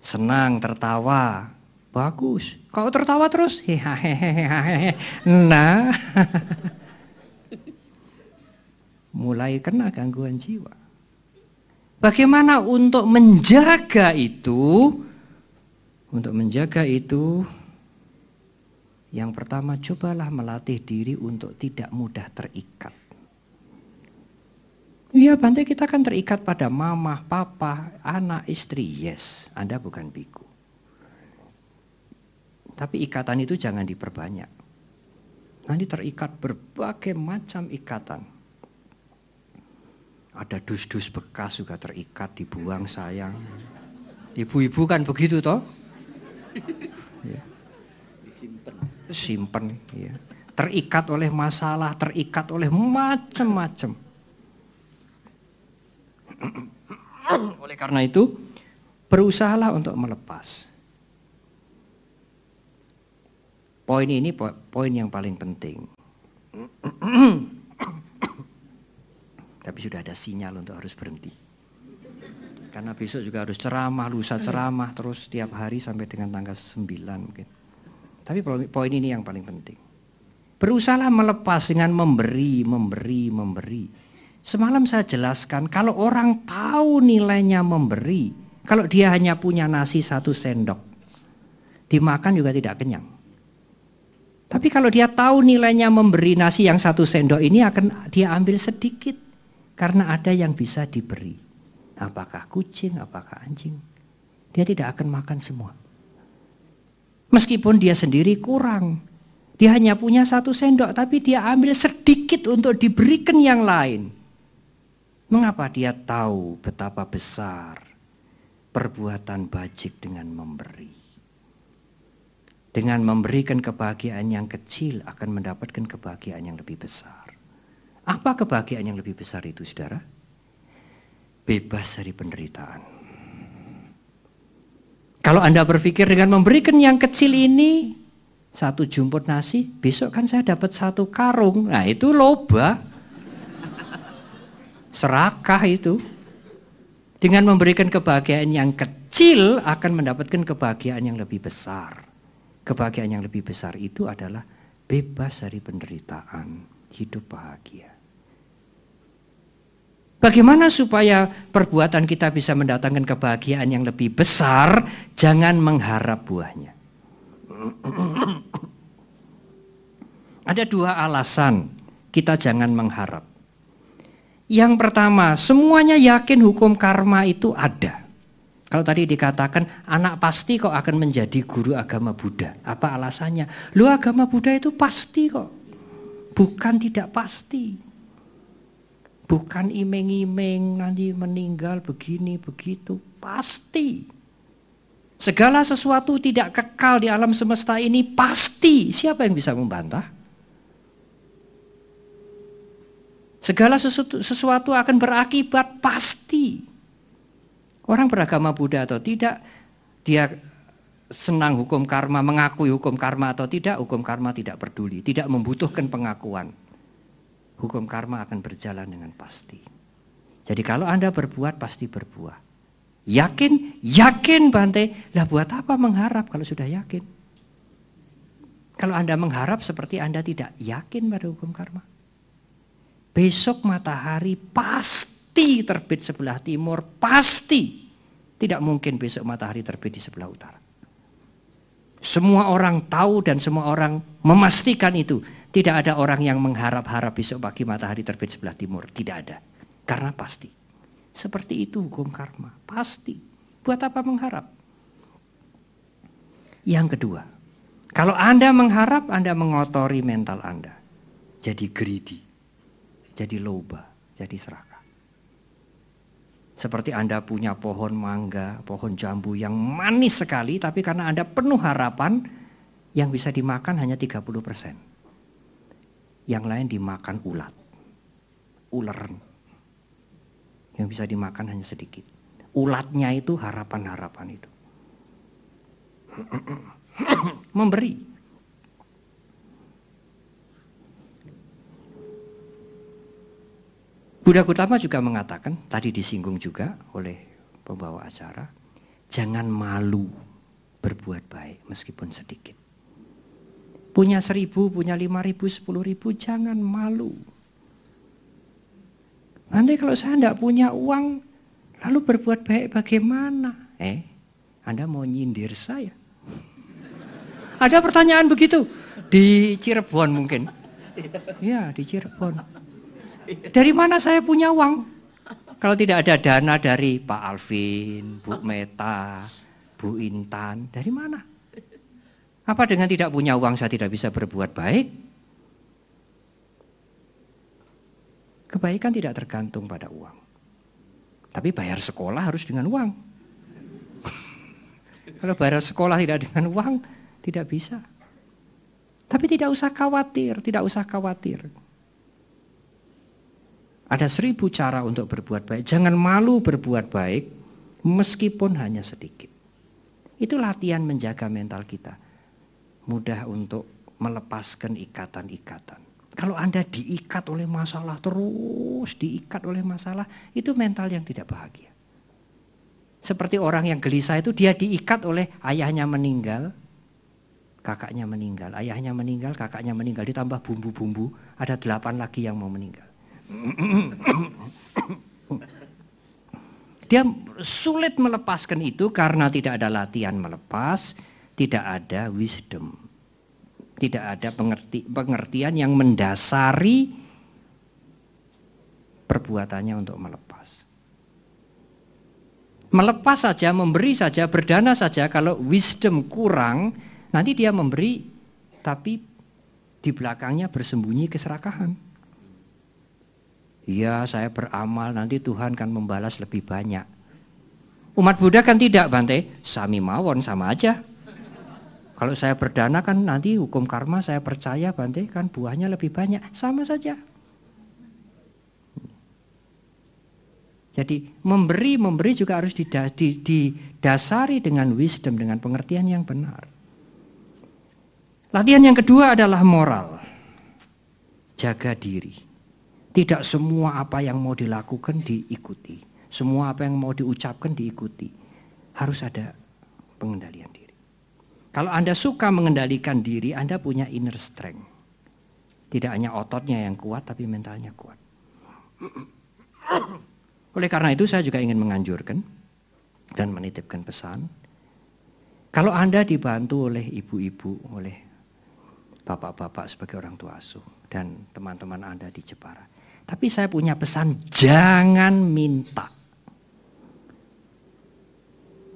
A: Senang tertawa, Bagus. Kau tertawa terus? Hehehe. Nah. Mulai kena gangguan jiwa. Bagaimana untuk menjaga itu? Untuk menjaga itu yang pertama cobalah melatih diri untuk tidak mudah terikat. Iya Bante kita kan terikat pada mama, papa, anak, istri. Yes, Anda bukan biku. Tapi ikatan itu jangan diperbanyak. Nanti terikat berbagai macam ikatan. Ada dus-dus bekas juga terikat, dibuang sayang. Ibu-ibu kan begitu toh? ya. Disimpan. Simpen, ya. Terikat oleh masalah, terikat oleh macam-macam. oleh karena itu, berusahalah untuk melepas. Poin ini poin yang paling penting. Tapi sudah ada sinyal untuk harus berhenti. Karena besok juga harus ceramah, lusa ceramah terus setiap hari sampai dengan tanggal 9 mungkin. Tapi poin ini yang paling penting. Berusaha melepas dengan memberi, memberi, memberi. Semalam saya jelaskan kalau orang tahu nilainya memberi, kalau dia hanya punya nasi satu sendok, dimakan juga tidak kenyang. Tapi kalau dia tahu nilainya memberi nasi yang satu sendok ini akan dia ambil sedikit. Karena ada yang bisa diberi. Apakah kucing, apakah anjing. Dia tidak akan makan semua. Meskipun dia sendiri kurang. Dia hanya punya satu sendok, tapi dia ambil sedikit untuk diberikan yang lain. Mengapa dia tahu betapa besar perbuatan bajik dengan memberi? Dengan memberikan kebahagiaan yang kecil akan mendapatkan kebahagiaan yang lebih besar. Apa kebahagiaan yang lebih besar itu, saudara? Bebas dari penderitaan. Kalau Anda berpikir dengan memberikan yang kecil ini, satu jumput nasi, besok kan saya dapat satu karung. Nah itu loba. Serakah itu. Dengan memberikan kebahagiaan yang kecil akan mendapatkan kebahagiaan yang lebih besar. Kebahagiaan yang lebih besar itu adalah bebas dari penderitaan, hidup bahagia. Bagaimana supaya perbuatan kita bisa mendatangkan kebahagiaan yang lebih besar? Jangan mengharap buahnya. Ada dua alasan kita jangan mengharap. Yang pertama, semuanya yakin hukum karma itu ada. Kalau tadi dikatakan anak pasti kok akan menjadi guru agama Buddha. Apa alasannya? Lu agama Buddha itu pasti kok. Bukan tidak pasti. Bukan imeng-imeng nanti meninggal begini begitu. Pasti. Segala sesuatu tidak kekal di alam semesta ini pasti. Siapa yang bisa membantah? Segala sesuatu, sesuatu akan berakibat pasti. Orang beragama Buddha atau tidak, dia senang hukum karma, mengakui hukum karma atau tidak, hukum karma tidak peduli, tidak membutuhkan pengakuan. Hukum karma akan berjalan dengan pasti. Jadi kalau Anda berbuat pasti berbuah. Yakin? Yakin Bante. Lah buat apa mengharap kalau sudah yakin? Kalau Anda mengharap seperti Anda tidak yakin pada hukum karma. Besok matahari pasti terbit sebelah timur, pasti. Tidak mungkin besok matahari terbit di sebelah utara. Semua orang tahu dan semua orang memastikan itu. Tidak ada orang yang mengharap-harap besok pagi matahari terbit sebelah timur. Tidak ada. Karena pasti. Seperti itu hukum karma, pasti. Buat apa mengharap? Yang kedua, kalau Anda mengharap, Anda mengotori mental Anda. Jadi greedy, jadi loba, jadi serakah. Seperti Anda punya pohon mangga, pohon jambu yang manis sekali, tapi karena Anda penuh harapan, yang bisa dimakan hanya 30 persen. Yang lain dimakan ulat, ular yang bisa dimakan hanya sedikit. Ulatnya itu harapan-harapan itu. Memberi. Buddha Gautama juga mengatakan, tadi disinggung juga oleh pembawa acara, jangan malu berbuat baik meskipun sedikit. Punya seribu, punya lima ribu, sepuluh ribu, jangan malu. Nanti kalau saya tidak punya uang, lalu berbuat baik bagaimana? Eh, Anda mau nyindir saya? Ada pertanyaan begitu di Cirebon mungkin. Ya, di Cirebon. Dari mana saya punya uang? Kalau tidak ada dana dari Pak Alvin, Bu Meta, Bu Intan, dari mana? Apa dengan tidak punya uang saya tidak bisa berbuat baik? Kebaikan tidak tergantung pada uang. Tapi bayar sekolah harus dengan uang. Kalau bayar sekolah tidak dengan uang, tidak bisa. Tapi tidak usah khawatir, tidak usah khawatir. Ada seribu cara untuk berbuat baik. Jangan malu berbuat baik, meskipun hanya sedikit. Itu latihan menjaga mental kita. Mudah untuk melepaskan ikatan-ikatan. Kalau Anda diikat oleh masalah terus, diikat oleh masalah, itu mental yang tidak bahagia. Seperti orang yang gelisah itu dia diikat oleh ayahnya meninggal, kakaknya meninggal, ayahnya meninggal, kakaknya meninggal, ditambah bumbu-bumbu, ada delapan lagi yang mau meninggal. Dia sulit melepaskan itu karena tidak ada latihan melepas, tidak ada wisdom. Tidak ada pengerti, pengertian yang mendasari perbuatannya untuk melepas. Melepas saja, memberi saja, berdana saja kalau wisdom kurang, Nanti dia memberi, tapi di belakangnya bersembunyi keserakahan. Iya, saya beramal, nanti Tuhan kan membalas lebih banyak. Umat Buddha kan tidak, Bante. Sami mawon sama aja. Kalau saya berdana kan nanti hukum karma saya percaya Bante kan buahnya lebih banyak. Sama saja. Jadi memberi memberi juga harus didasari dengan wisdom dengan pengertian yang benar. Latihan yang kedua adalah moral. Jaga diri. Tidak semua apa yang mau dilakukan diikuti. Semua apa yang mau diucapkan diikuti. Harus ada pengendalian diri. Kalau Anda suka mengendalikan diri, Anda punya inner strength. Tidak hanya ototnya yang kuat, tapi mentalnya kuat. Oleh karena itu saya juga ingin menganjurkan dan menitipkan pesan. Kalau Anda dibantu oleh ibu-ibu, oleh bapak-bapak sebagai orang tua asuh dan teman-teman Anda di Jepara. Tapi saya punya pesan, jangan minta.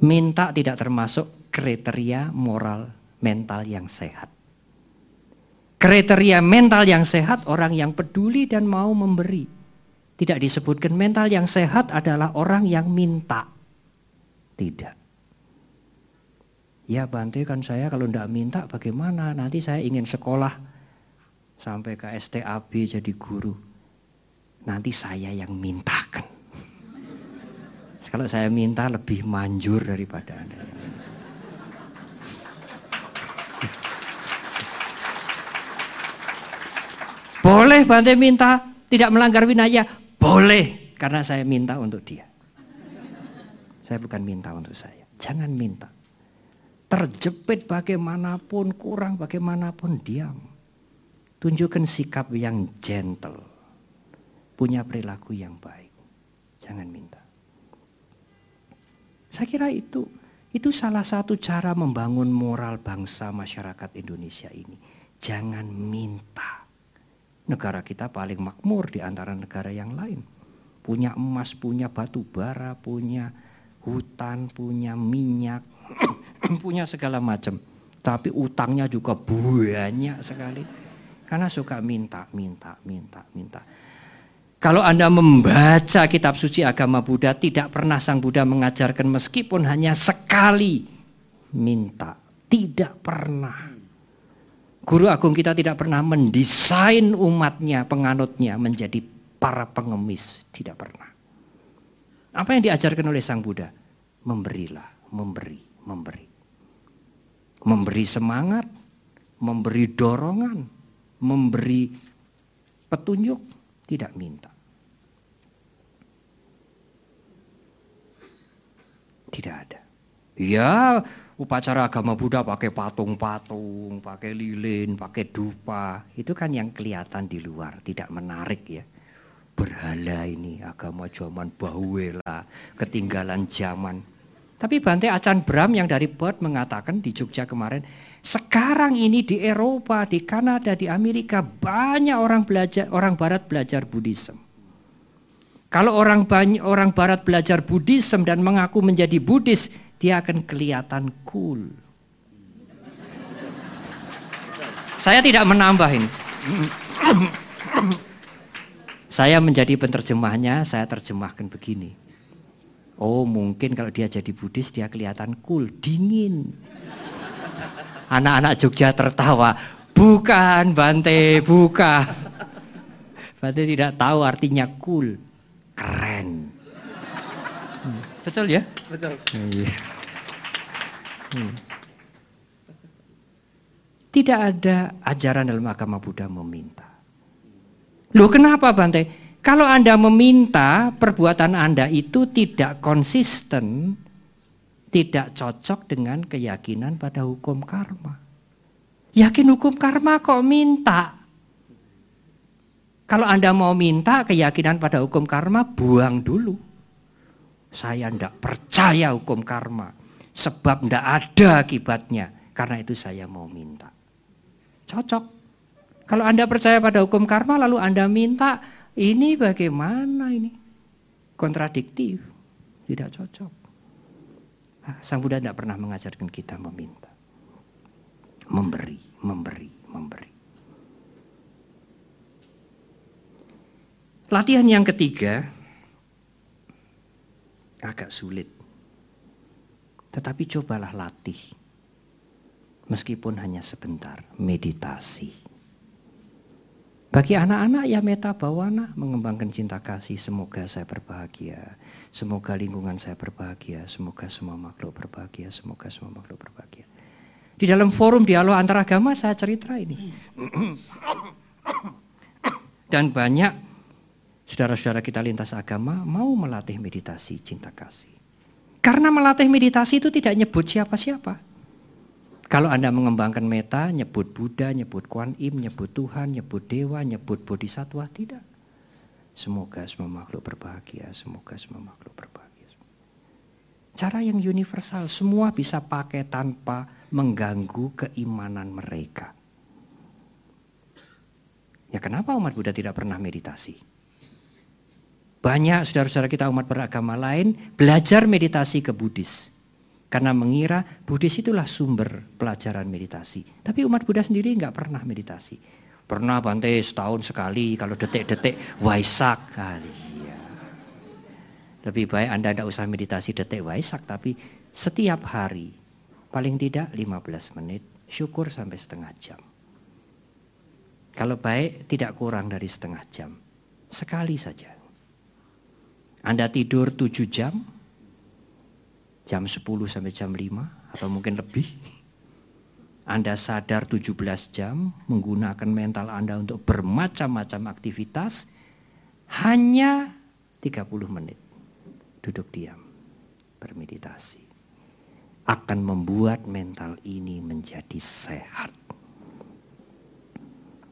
A: Minta tidak termasuk kriteria moral mental yang sehat. Kriteria mental yang sehat orang yang peduli dan mau memberi. Tidak disebutkan mental yang sehat adalah orang yang minta. Tidak. Ya bantu kan saya kalau tidak minta bagaimana? Nanti saya ingin sekolah sampai ke STAB jadi guru. Nanti saya yang mintakan. Kalau saya minta lebih manjur daripada Anda. Boleh Bante minta tidak melanggar winaya, boleh, karena saya minta untuk dia. Saya bukan minta untuk saya. Jangan minta. Terjepit bagaimanapun, kurang bagaimanapun, diam. Tunjukkan sikap yang gentle. Punya perilaku yang baik. Jangan minta. Saya kira itu itu salah satu cara membangun moral bangsa masyarakat Indonesia ini. Jangan minta. Negara kita paling makmur di antara negara yang lain. Punya emas, punya batu bara, punya hutan, punya minyak, punya segala macam. Tapi utangnya juga banyak sekali. Karena suka minta, minta, minta, minta. Kalau Anda membaca kitab suci agama Buddha, tidak pernah Sang Buddha mengajarkan meskipun hanya sekali minta. Tidak pernah. Guru agung kita tidak pernah mendesain umatnya, penganutnya menjadi para pengemis. Tidak pernah. Apa yang diajarkan oleh Sang Buddha? Memberilah, memberi, memberi. Memberi semangat, memberi dorongan, memberi petunjuk, tidak minta. Tidak ada. Ya, upacara agama Buddha pakai patung-patung, pakai lilin, pakai dupa, itu kan yang kelihatan di luar, tidak menarik ya. Berhala ini agama zaman Bahwela, ketinggalan zaman. Tapi Bante Acan Bram yang dari Perth mengatakan di Jogja kemarin, sekarang ini di Eropa, di Kanada, di Amerika banyak orang belajar orang barat belajar Buddhism. Kalau orang banyak orang barat belajar Buddhism dan mengaku menjadi Buddhis, dia akan kelihatan cool. Saya tidak menambah ini. Saya menjadi penerjemahnya, saya terjemahkan begini. Oh mungkin kalau dia jadi Buddhis dia kelihatan cool, dingin. Anak-anak Jogja tertawa. Bukan Bante, bukan. Bante tidak tahu artinya cool, keren. Hmm, betul ya? Betul. Iya. Hmm. Tidak ada ajaran dalam agama Buddha meminta. Loh kenapa Bante? Kalau Anda meminta, perbuatan Anda itu tidak konsisten, tidak cocok dengan keyakinan pada hukum karma. Yakin hukum karma kok minta? Kalau Anda mau minta keyakinan pada hukum karma, buang dulu. Saya tidak percaya hukum karma. Sebab tidak ada akibatnya. Karena itu saya mau minta. Cocok. Kalau Anda percaya pada hukum karma lalu Anda minta, ini bagaimana ini? Kontradiktif. Tidak cocok. Sang Buddha tidak pernah mengajarkan kita meminta. Memberi, memberi, memberi. Latihan yang ketiga agak sulit. Tetapi cobalah latih. Meskipun hanya sebentar, meditasi. Bagi anak-anak ya meta bawana mengembangkan cinta kasih. Semoga saya berbahagia. Semoga lingkungan saya berbahagia. Semoga semua makhluk berbahagia. Semoga semua makhluk berbahagia. Di dalam forum dialog antar agama saya cerita ini. Dan banyak saudara-saudara kita lintas agama mau melatih meditasi cinta kasih. Karena melatih meditasi itu tidak nyebut siapa-siapa. Kalau Anda mengembangkan meta, nyebut Buddha, nyebut Kuan Im, nyebut Tuhan, nyebut Dewa, nyebut Bodhisattva, tidak. Semoga semua makhluk berbahagia, semoga semua makhluk berbahagia. Cara yang universal, semua bisa pakai tanpa mengganggu keimanan mereka. Ya kenapa umat Buddha tidak pernah meditasi? Banyak saudara-saudara kita umat beragama lain belajar meditasi ke Buddhis. Karena mengira Buddhis itulah sumber pelajaran meditasi. Tapi umat Buddha sendiri nggak pernah meditasi. Pernah Bante setahun sekali kalau detik-detik Waisak kali. Ya. Lebih baik Anda tidak usah meditasi detik Waisak tapi setiap hari paling tidak 15 menit syukur sampai setengah jam. Kalau baik tidak kurang dari setengah jam. Sekali saja. Anda tidur 7 jam, jam 10 sampai jam 5 atau mungkin lebih. Anda sadar 17 jam menggunakan mental Anda untuk bermacam-macam aktivitas hanya 30 menit duduk diam bermeditasi akan membuat mental ini menjadi sehat.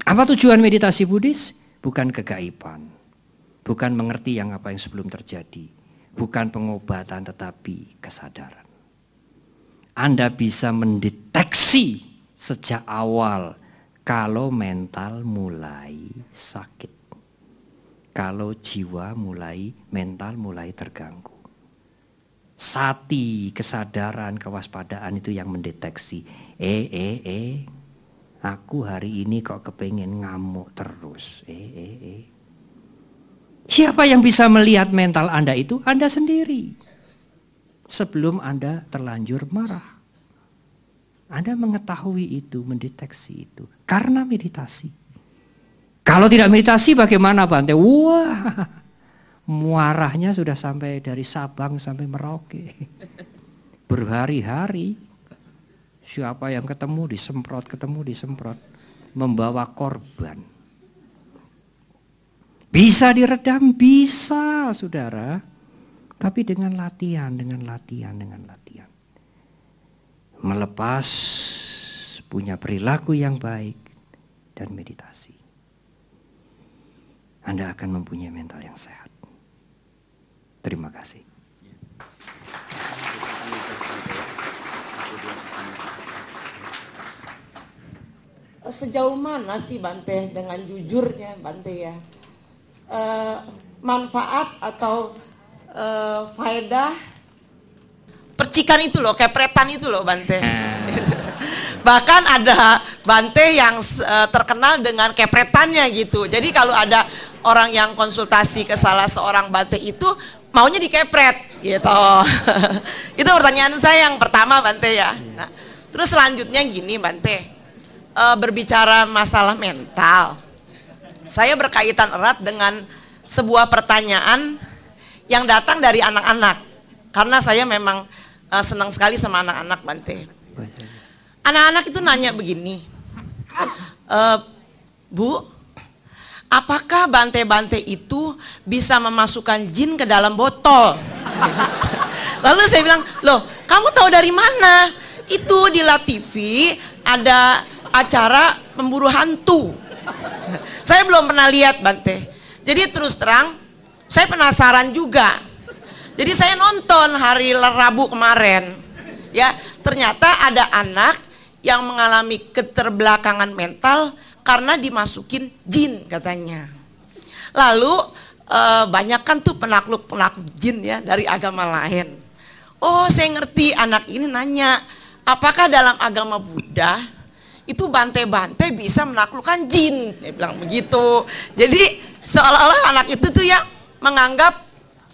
A: Apa tujuan meditasi Buddhis? Bukan kegaiban, Bukan mengerti yang apa yang sebelum terjadi. Bukan pengobatan tetapi kesadaran. Anda bisa mendeteksi sejak awal kalau mental mulai sakit. Kalau jiwa mulai, mental mulai terganggu. Sati, kesadaran, kewaspadaan itu yang mendeteksi. Eh, eh, eh, aku hari ini kok kepengen ngamuk terus. Eh, eh, eh. Siapa yang bisa melihat mental Anda itu? Anda sendiri. Sebelum Anda terlanjur marah. Anda mengetahui itu, mendeteksi itu. Karena meditasi. Kalau tidak meditasi bagaimana Bante? Wah, muarahnya sudah sampai dari Sabang sampai Merauke. Berhari-hari. Siapa yang ketemu disemprot, ketemu disemprot. Membawa korban. Bisa diredam, bisa saudara. Tapi dengan latihan, dengan latihan, dengan latihan. Melepas punya perilaku yang baik dan meditasi. Anda akan mempunyai mental yang sehat. Terima kasih.
B: Sejauh mana sih Bante dengan jujurnya Bante ya? uh, manfaat atau uh, faedah percikan itu loh, kepretan itu loh Bante. Bahkan ada Bante yang uh, terkenal dengan kepretannya gitu. Jadi kalau ada orang yang konsultasi ke salah seorang Bante itu maunya dikepret gitu. itu pertanyaan saya yang pertama Bante ya. Nah, terus selanjutnya gini Bante. Uh, berbicara masalah mental saya berkaitan erat dengan sebuah pertanyaan yang datang dari anak-anak. Karena saya memang uh, senang sekali sama anak-anak Bante. Anak-anak itu nanya begini, e, Bu, apakah Bante-Bante itu bisa memasukkan jin ke dalam botol? Lalu saya bilang, loh kamu tahu dari mana? Itu di La TV ada acara pemburu hantu. Saya belum pernah lihat Bante. Jadi terus terang, saya penasaran juga. Jadi saya nonton hari Rabu kemarin. Ya, ternyata ada anak yang mengalami keterbelakangan mental karena dimasukin jin katanya. Lalu e, banyak kan tuh penakluk-penakluk jin ya dari agama lain. Oh, saya ngerti anak ini nanya, apakah dalam agama Buddha itu bante-bante bisa menaklukkan jin. Dia bilang begitu. Jadi seolah-olah anak itu tuh ya menganggap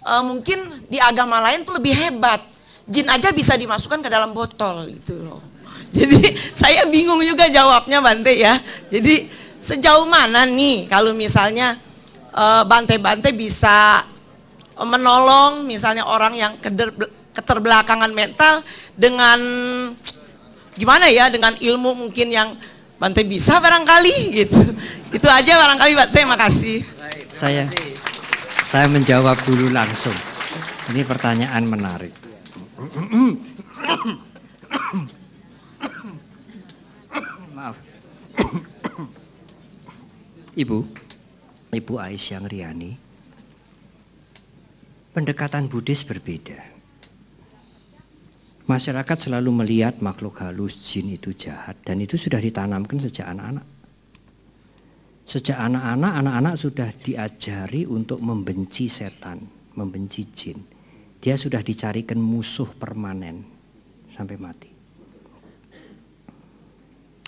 B: uh, mungkin di agama lain tuh lebih hebat. Jin aja bisa dimasukkan ke dalam botol gitu loh. Jadi saya bingung juga jawabnya Bante ya. Jadi sejauh mana nih kalau misalnya eh, bante-bante bisa menolong misalnya orang yang keterbelakangan mental dengan gimana ya dengan ilmu mungkin yang Bante bisa barangkali gitu. Itu aja barangkali Bante, makasih.
A: Saya saya menjawab dulu langsung. Ini pertanyaan menarik. Maaf. Ibu, Ibu Aisyah Riani, pendekatan Buddhis berbeda. Masyarakat selalu melihat makhluk halus jin itu jahat dan itu sudah ditanamkan sejak anak-anak. Sejak anak-anak, anak-anak sudah diajari untuk membenci setan, membenci jin. Dia sudah dicarikan musuh permanen sampai mati.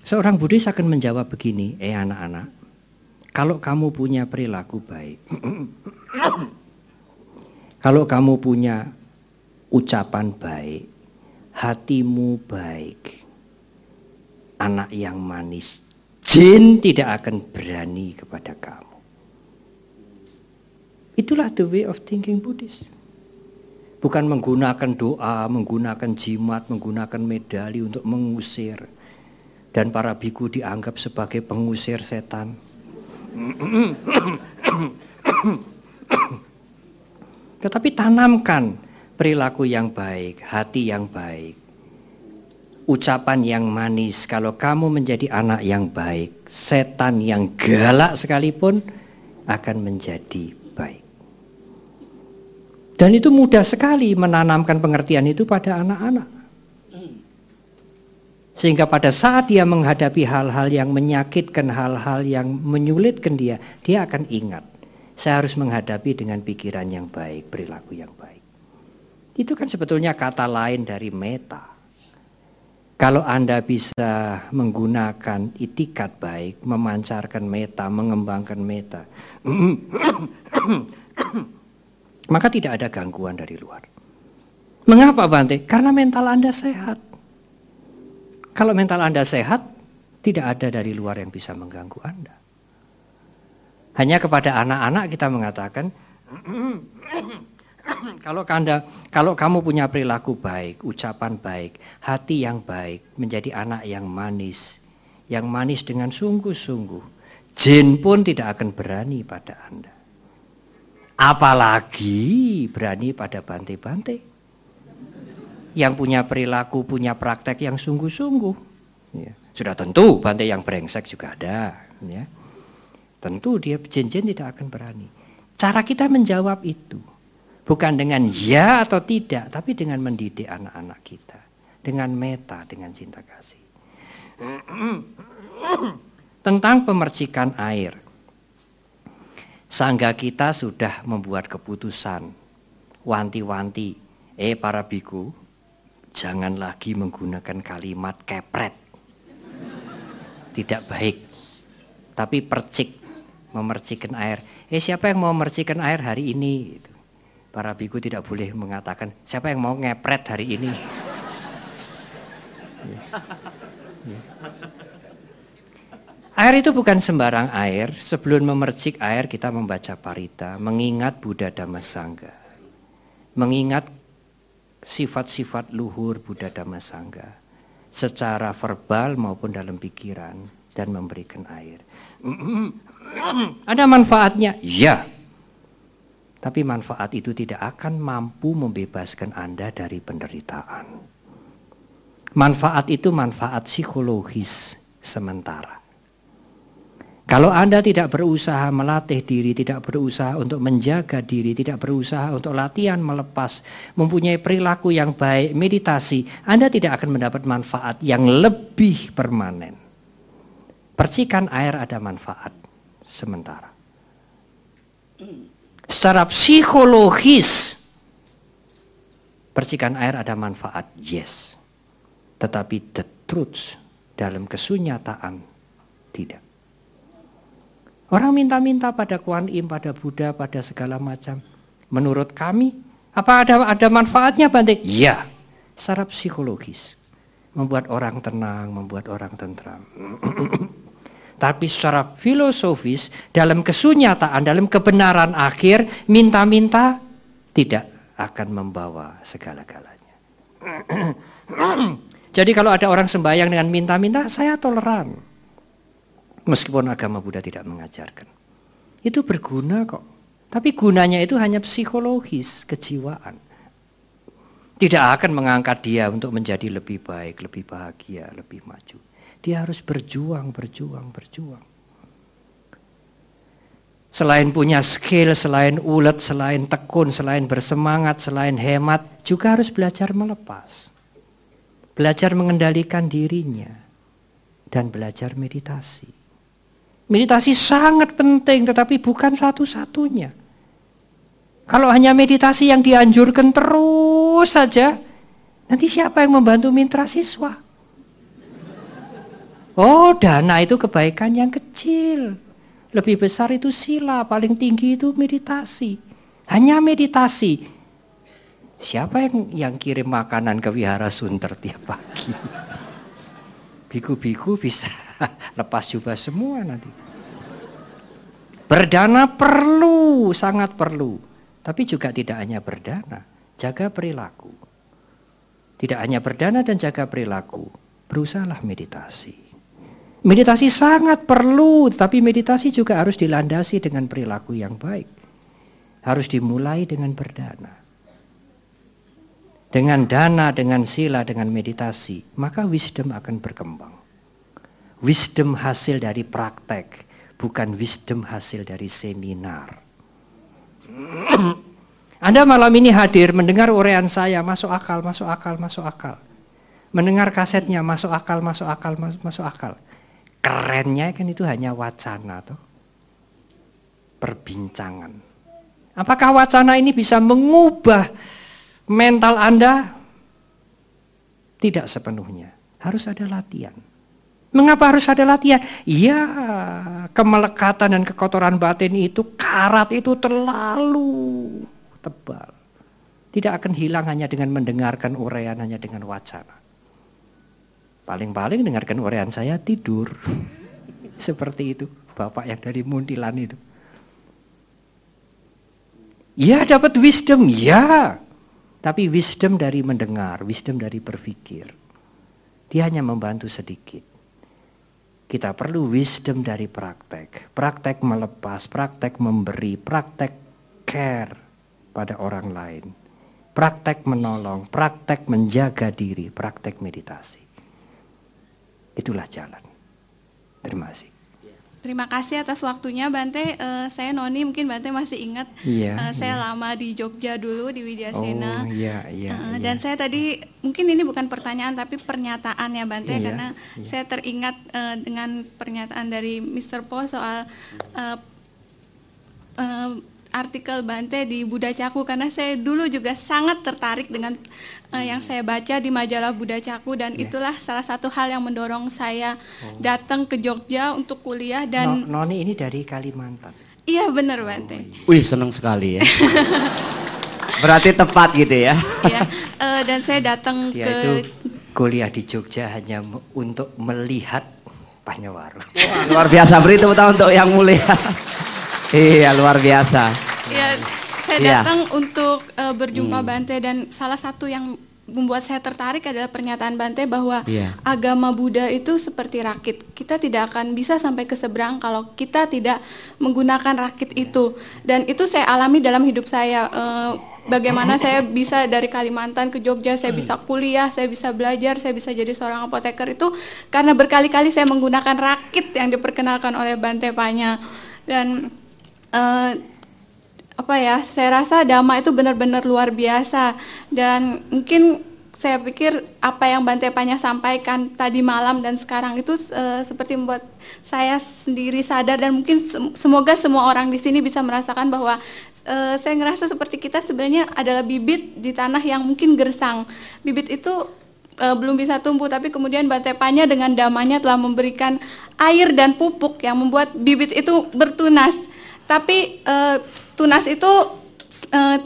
A: Seorang Buddhis akan menjawab begini, eh anak-anak, kalau kamu punya perilaku baik, kalau kamu punya ucapan baik, hatimu baik, anak yang manis, jin tidak akan berani kepada kamu. Itulah the way of thinking Buddhist. Bukan menggunakan doa, menggunakan jimat, menggunakan medali untuk mengusir. Dan para biku dianggap sebagai pengusir setan. Tetapi tanamkan perilaku yang baik, hati yang baik, ucapan yang manis. Kalau kamu menjadi anak yang baik, setan yang galak sekalipun akan menjadi baik. Dan itu mudah sekali menanamkan pengertian itu pada anak-anak. Sehingga pada saat dia menghadapi hal-hal yang menyakitkan, hal-hal yang menyulitkan dia, dia akan ingat saya harus menghadapi dengan pikiran yang baik, perilaku yang baik. Itu kan sebetulnya kata lain dari meta. Kalau Anda bisa menggunakan itikat baik, memancarkan meta, mengembangkan meta, maka tidak ada gangguan dari luar. Mengapa Bante? Karena mental Anda sehat. Kalau mental Anda sehat, tidak ada dari luar yang bisa mengganggu Anda. Hanya kepada anak-anak kita mengatakan, kalau kanda, kalau kamu punya perilaku baik, ucapan baik, hati yang baik, menjadi anak yang manis, yang manis dengan sungguh-sungguh, jin pun tidak akan berani pada Anda. Apalagi berani pada bante-bante. Yang punya perilaku, punya praktek yang sungguh-sungguh. Ya. Sudah tentu bante yang brengsek juga ada. Ya. Tentu dia jin-jin tidak akan berani. Cara kita menjawab itu bukan dengan ya atau tidak, tapi dengan mendidik anak-anak kita. Dengan meta, dengan cinta kasih. Tentang pemercikan air. Sangga kita sudah membuat keputusan. Wanti-wanti, eh para biku, jangan lagi menggunakan kalimat kepret. Tidak baik. Tapi percik memercikan air. Eh siapa yang mau memercikan air hari ini? Para biku tidak boleh mengatakan siapa yang mau ngepret hari ini. Ya. Ya. Air itu bukan sembarang air. Sebelum memercik air kita membaca parita, mengingat Buddha Dhamma Sangha. Mengingat sifat-sifat luhur Buddha Dhamma Sangha secara verbal maupun dalam pikiran dan memberikan air. Ada manfaatnya? Ya. Tapi manfaat itu tidak akan mampu membebaskan Anda dari penderitaan. Manfaat itu manfaat psikologis sementara. Kalau Anda tidak berusaha melatih diri, tidak berusaha untuk menjaga diri, tidak berusaha untuk latihan melepas, mempunyai perilaku yang baik, meditasi, Anda tidak akan mendapat manfaat yang lebih permanen. Percikan air ada manfaat sementara. Secara psikologis, percikan air ada manfaat, yes. Tetapi the truth dalam kesunyataan tidak. Orang minta-minta pada Kuan Im, pada Buddha, pada segala macam. Menurut kami, apa ada ada manfaatnya Bante? Iya, secara psikologis. Membuat orang tenang, membuat orang tentram. Tapi secara filosofis, dalam kesunyataan, dalam kebenaran akhir, minta-minta tidak akan membawa segala-galanya. Jadi kalau ada orang sembahyang dengan minta-minta, saya toleran. Meskipun agama Buddha tidak mengajarkan. Itu berguna kok. Tapi gunanya itu hanya psikologis, kejiwaan. Tidak akan mengangkat dia untuk menjadi lebih baik, lebih bahagia, lebih maju. Dia harus berjuang, berjuang, berjuang. Selain punya skill, selain ulet, selain tekun, selain bersemangat, selain hemat, juga harus belajar melepas. Belajar mengendalikan dirinya dan belajar meditasi. Meditasi sangat penting tetapi bukan satu-satunya. Kalau hanya meditasi yang dianjurkan terus saja, nanti siapa yang membantu mitra siswa? Oh, dana itu kebaikan yang kecil. Lebih besar itu sila, paling tinggi itu meditasi. Hanya meditasi. Siapa yang yang kirim makanan ke wihara sunter tiap pagi? Biku-biku bisa lepas jubah semua nanti. Berdana perlu, sangat perlu. Tapi juga tidak hanya berdana, jaga perilaku. Tidak hanya berdana dan jaga perilaku, berusahalah meditasi. Meditasi sangat perlu, tapi meditasi juga harus dilandasi dengan perilaku yang baik. Harus dimulai dengan berdana. Dengan dana, dengan sila, dengan meditasi, maka wisdom akan berkembang. Wisdom hasil dari praktek, bukan wisdom hasil dari seminar. Anda malam ini hadir mendengar urean saya, masuk akal, masuk akal, masuk akal. Mendengar kasetnya, masuk akal, masuk akal, masuk, masuk akal. Kerennya kan itu hanya wacana tuh. Perbincangan. Apakah wacana ini bisa mengubah mental Anda? Tidak sepenuhnya. Harus ada latihan. Mengapa harus ada latihan? Iya, kemelekatan dan kekotoran batin itu, karat itu terlalu tebal. Tidak akan hilang hanya dengan mendengarkan uraian, hanya dengan wacana. Paling-paling dengarkan uraian saya tidur. Seperti itu, Bapak yang dari Muntilan itu. Ya dapat wisdom, ya. Tapi wisdom dari mendengar, wisdom dari berpikir. Dia hanya membantu sedikit. Kita perlu wisdom dari praktek. Praktek melepas, praktek memberi, praktek care pada orang lain. Praktek menolong, praktek menjaga diri, praktek meditasi. Itulah jalan. Terima kasih.
C: Terima kasih atas waktunya Bante. Uh, saya Noni, mungkin Bante masih ingat.
A: Iya,
C: uh, saya
A: iya.
C: lama di Jogja dulu di Widyasena.
A: Oh iya iya.
C: Uh,
A: iya.
C: Dan saya tadi mungkin ini bukan pertanyaan tapi pernyataan ya Bante
A: Iya,
C: karena
A: iya.
C: saya teringat uh, dengan pernyataan dari Mr. Po soal uh, uh, artikel Bante di Buddha Caku karena saya dulu juga sangat tertarik dengan uh, yang saya baca di majalah Buddha Caku dan
A: Iya.
C: itulah salah satu hal yang mendorong saya
A: Oh.
C: datang ke Jogja untuk kuliah dan
A: No- Noni ini dari Kalimantan.
C: iya benar Bante.
A: Oh,
D: Wih senang sekali ya. Berarti tepat gitu ya.
C: Iya, eh, dan saya datang
A: Dia
C: ke
A: itu kuliah di Jogja hanya untuk melihat Panyawaru.
D: Luar biasa beri tepuk tangan untuk yang mulia. Iya luar biasa.
C: ya saya
D: Iya.
C: datang untuk eh, berjumpa Bante dan salah satu yang membuat saya tertarik adalah pernyataan Bante bahwa
D: Iya.
C: agama Buddha itu seperti rakit. Kita tidak akan bisa sampai ke seberang kalau kita tidak menggunakan rakit itu. Dan itu saya alami dalam hidup saya. Eh, bagaimana saya bisa dari Kalimantan ke Jogja, saya bisa kuliah, saya bisa belajar, saya bisa jadi seorang apoteker itu karena berkali-kali saya menggunakan rakit yang diperkenalkan oleh Bante Panya. Dan eh, apa ya saya rasa dhamma itu benar-benar luar biasa dan mungkin saya pikir apa yang Bante Panya sampaikan tadi malam dan sekarang itu eh, seperti membuat saya sendiri sadar dan mungkin sem- semoga semua orang di sini bisa merasakan bahwa eh, saya ngerasa seperti kita sebenarnya adalah bibit di tanah yang mungkin gersang. Bibit itu uh, belum bisa tumbuh, tapi kemudian Bante Panya dengan damanya telah memberikan air dan pupuk yang membuat bibit itu bertunas. Tapi uh, tunas itu uh,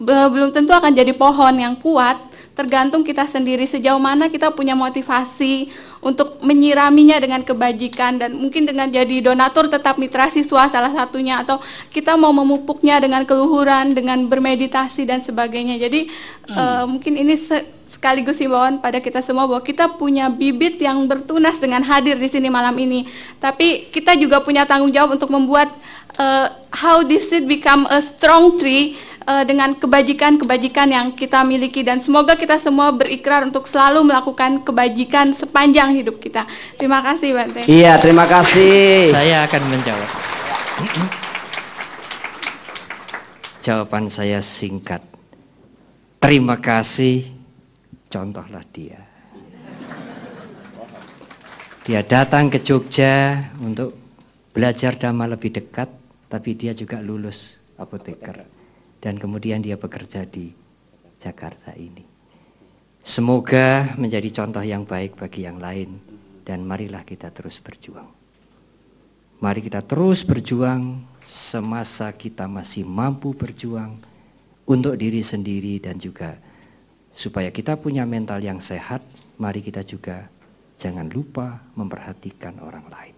C: belum tentu akan jadi pohon yang kuat, tergantung kita sendiri sejauh mana kita punya motivasi untuk menyiraminya dengan kebajikan dan mungkin dengan jadi donatur tetap mitra siswa salah satunya atau kita mau memupuknya dengan keluhuran dengan bermeditasi dan sebagainya. Jadi hmm. uh, mungkin ini se sekaligus himbauan pada kita semua bahwa kita punya bibit yang bertunas dengan hadir di sini malam ini. Tapi kita juga punya tanggung jawab untuk membuat uh, how this seed become a strong tree uh, dengan kebajikan-kebajikan yang kita miliki dan semoga kita semua berikrar untuk selalu melakukan kebajikan sepanjang hidup kita. Terima kasih Bante.
D: Iya, terima kasih.
A: Saya akan menjawab. Jawaban saya singkat. Terima kasih. Contohlah dia. Dia datang ke Jogja untuk belajar dhamma lebih dekat, tapi dia juga lulus apoteker dan kemudian dia bekerja di Jakarta ini. Semoga menjadi contoh yang baik bagi yang lain dan marilah kita terus berjuang. Mari kita terus berjuang semasa kita masih mampu berjuang untuk diri sendiri dan juga supaya kita punya mental yang sehat, mari kita juga jangan lupa memperhatikan orang lain.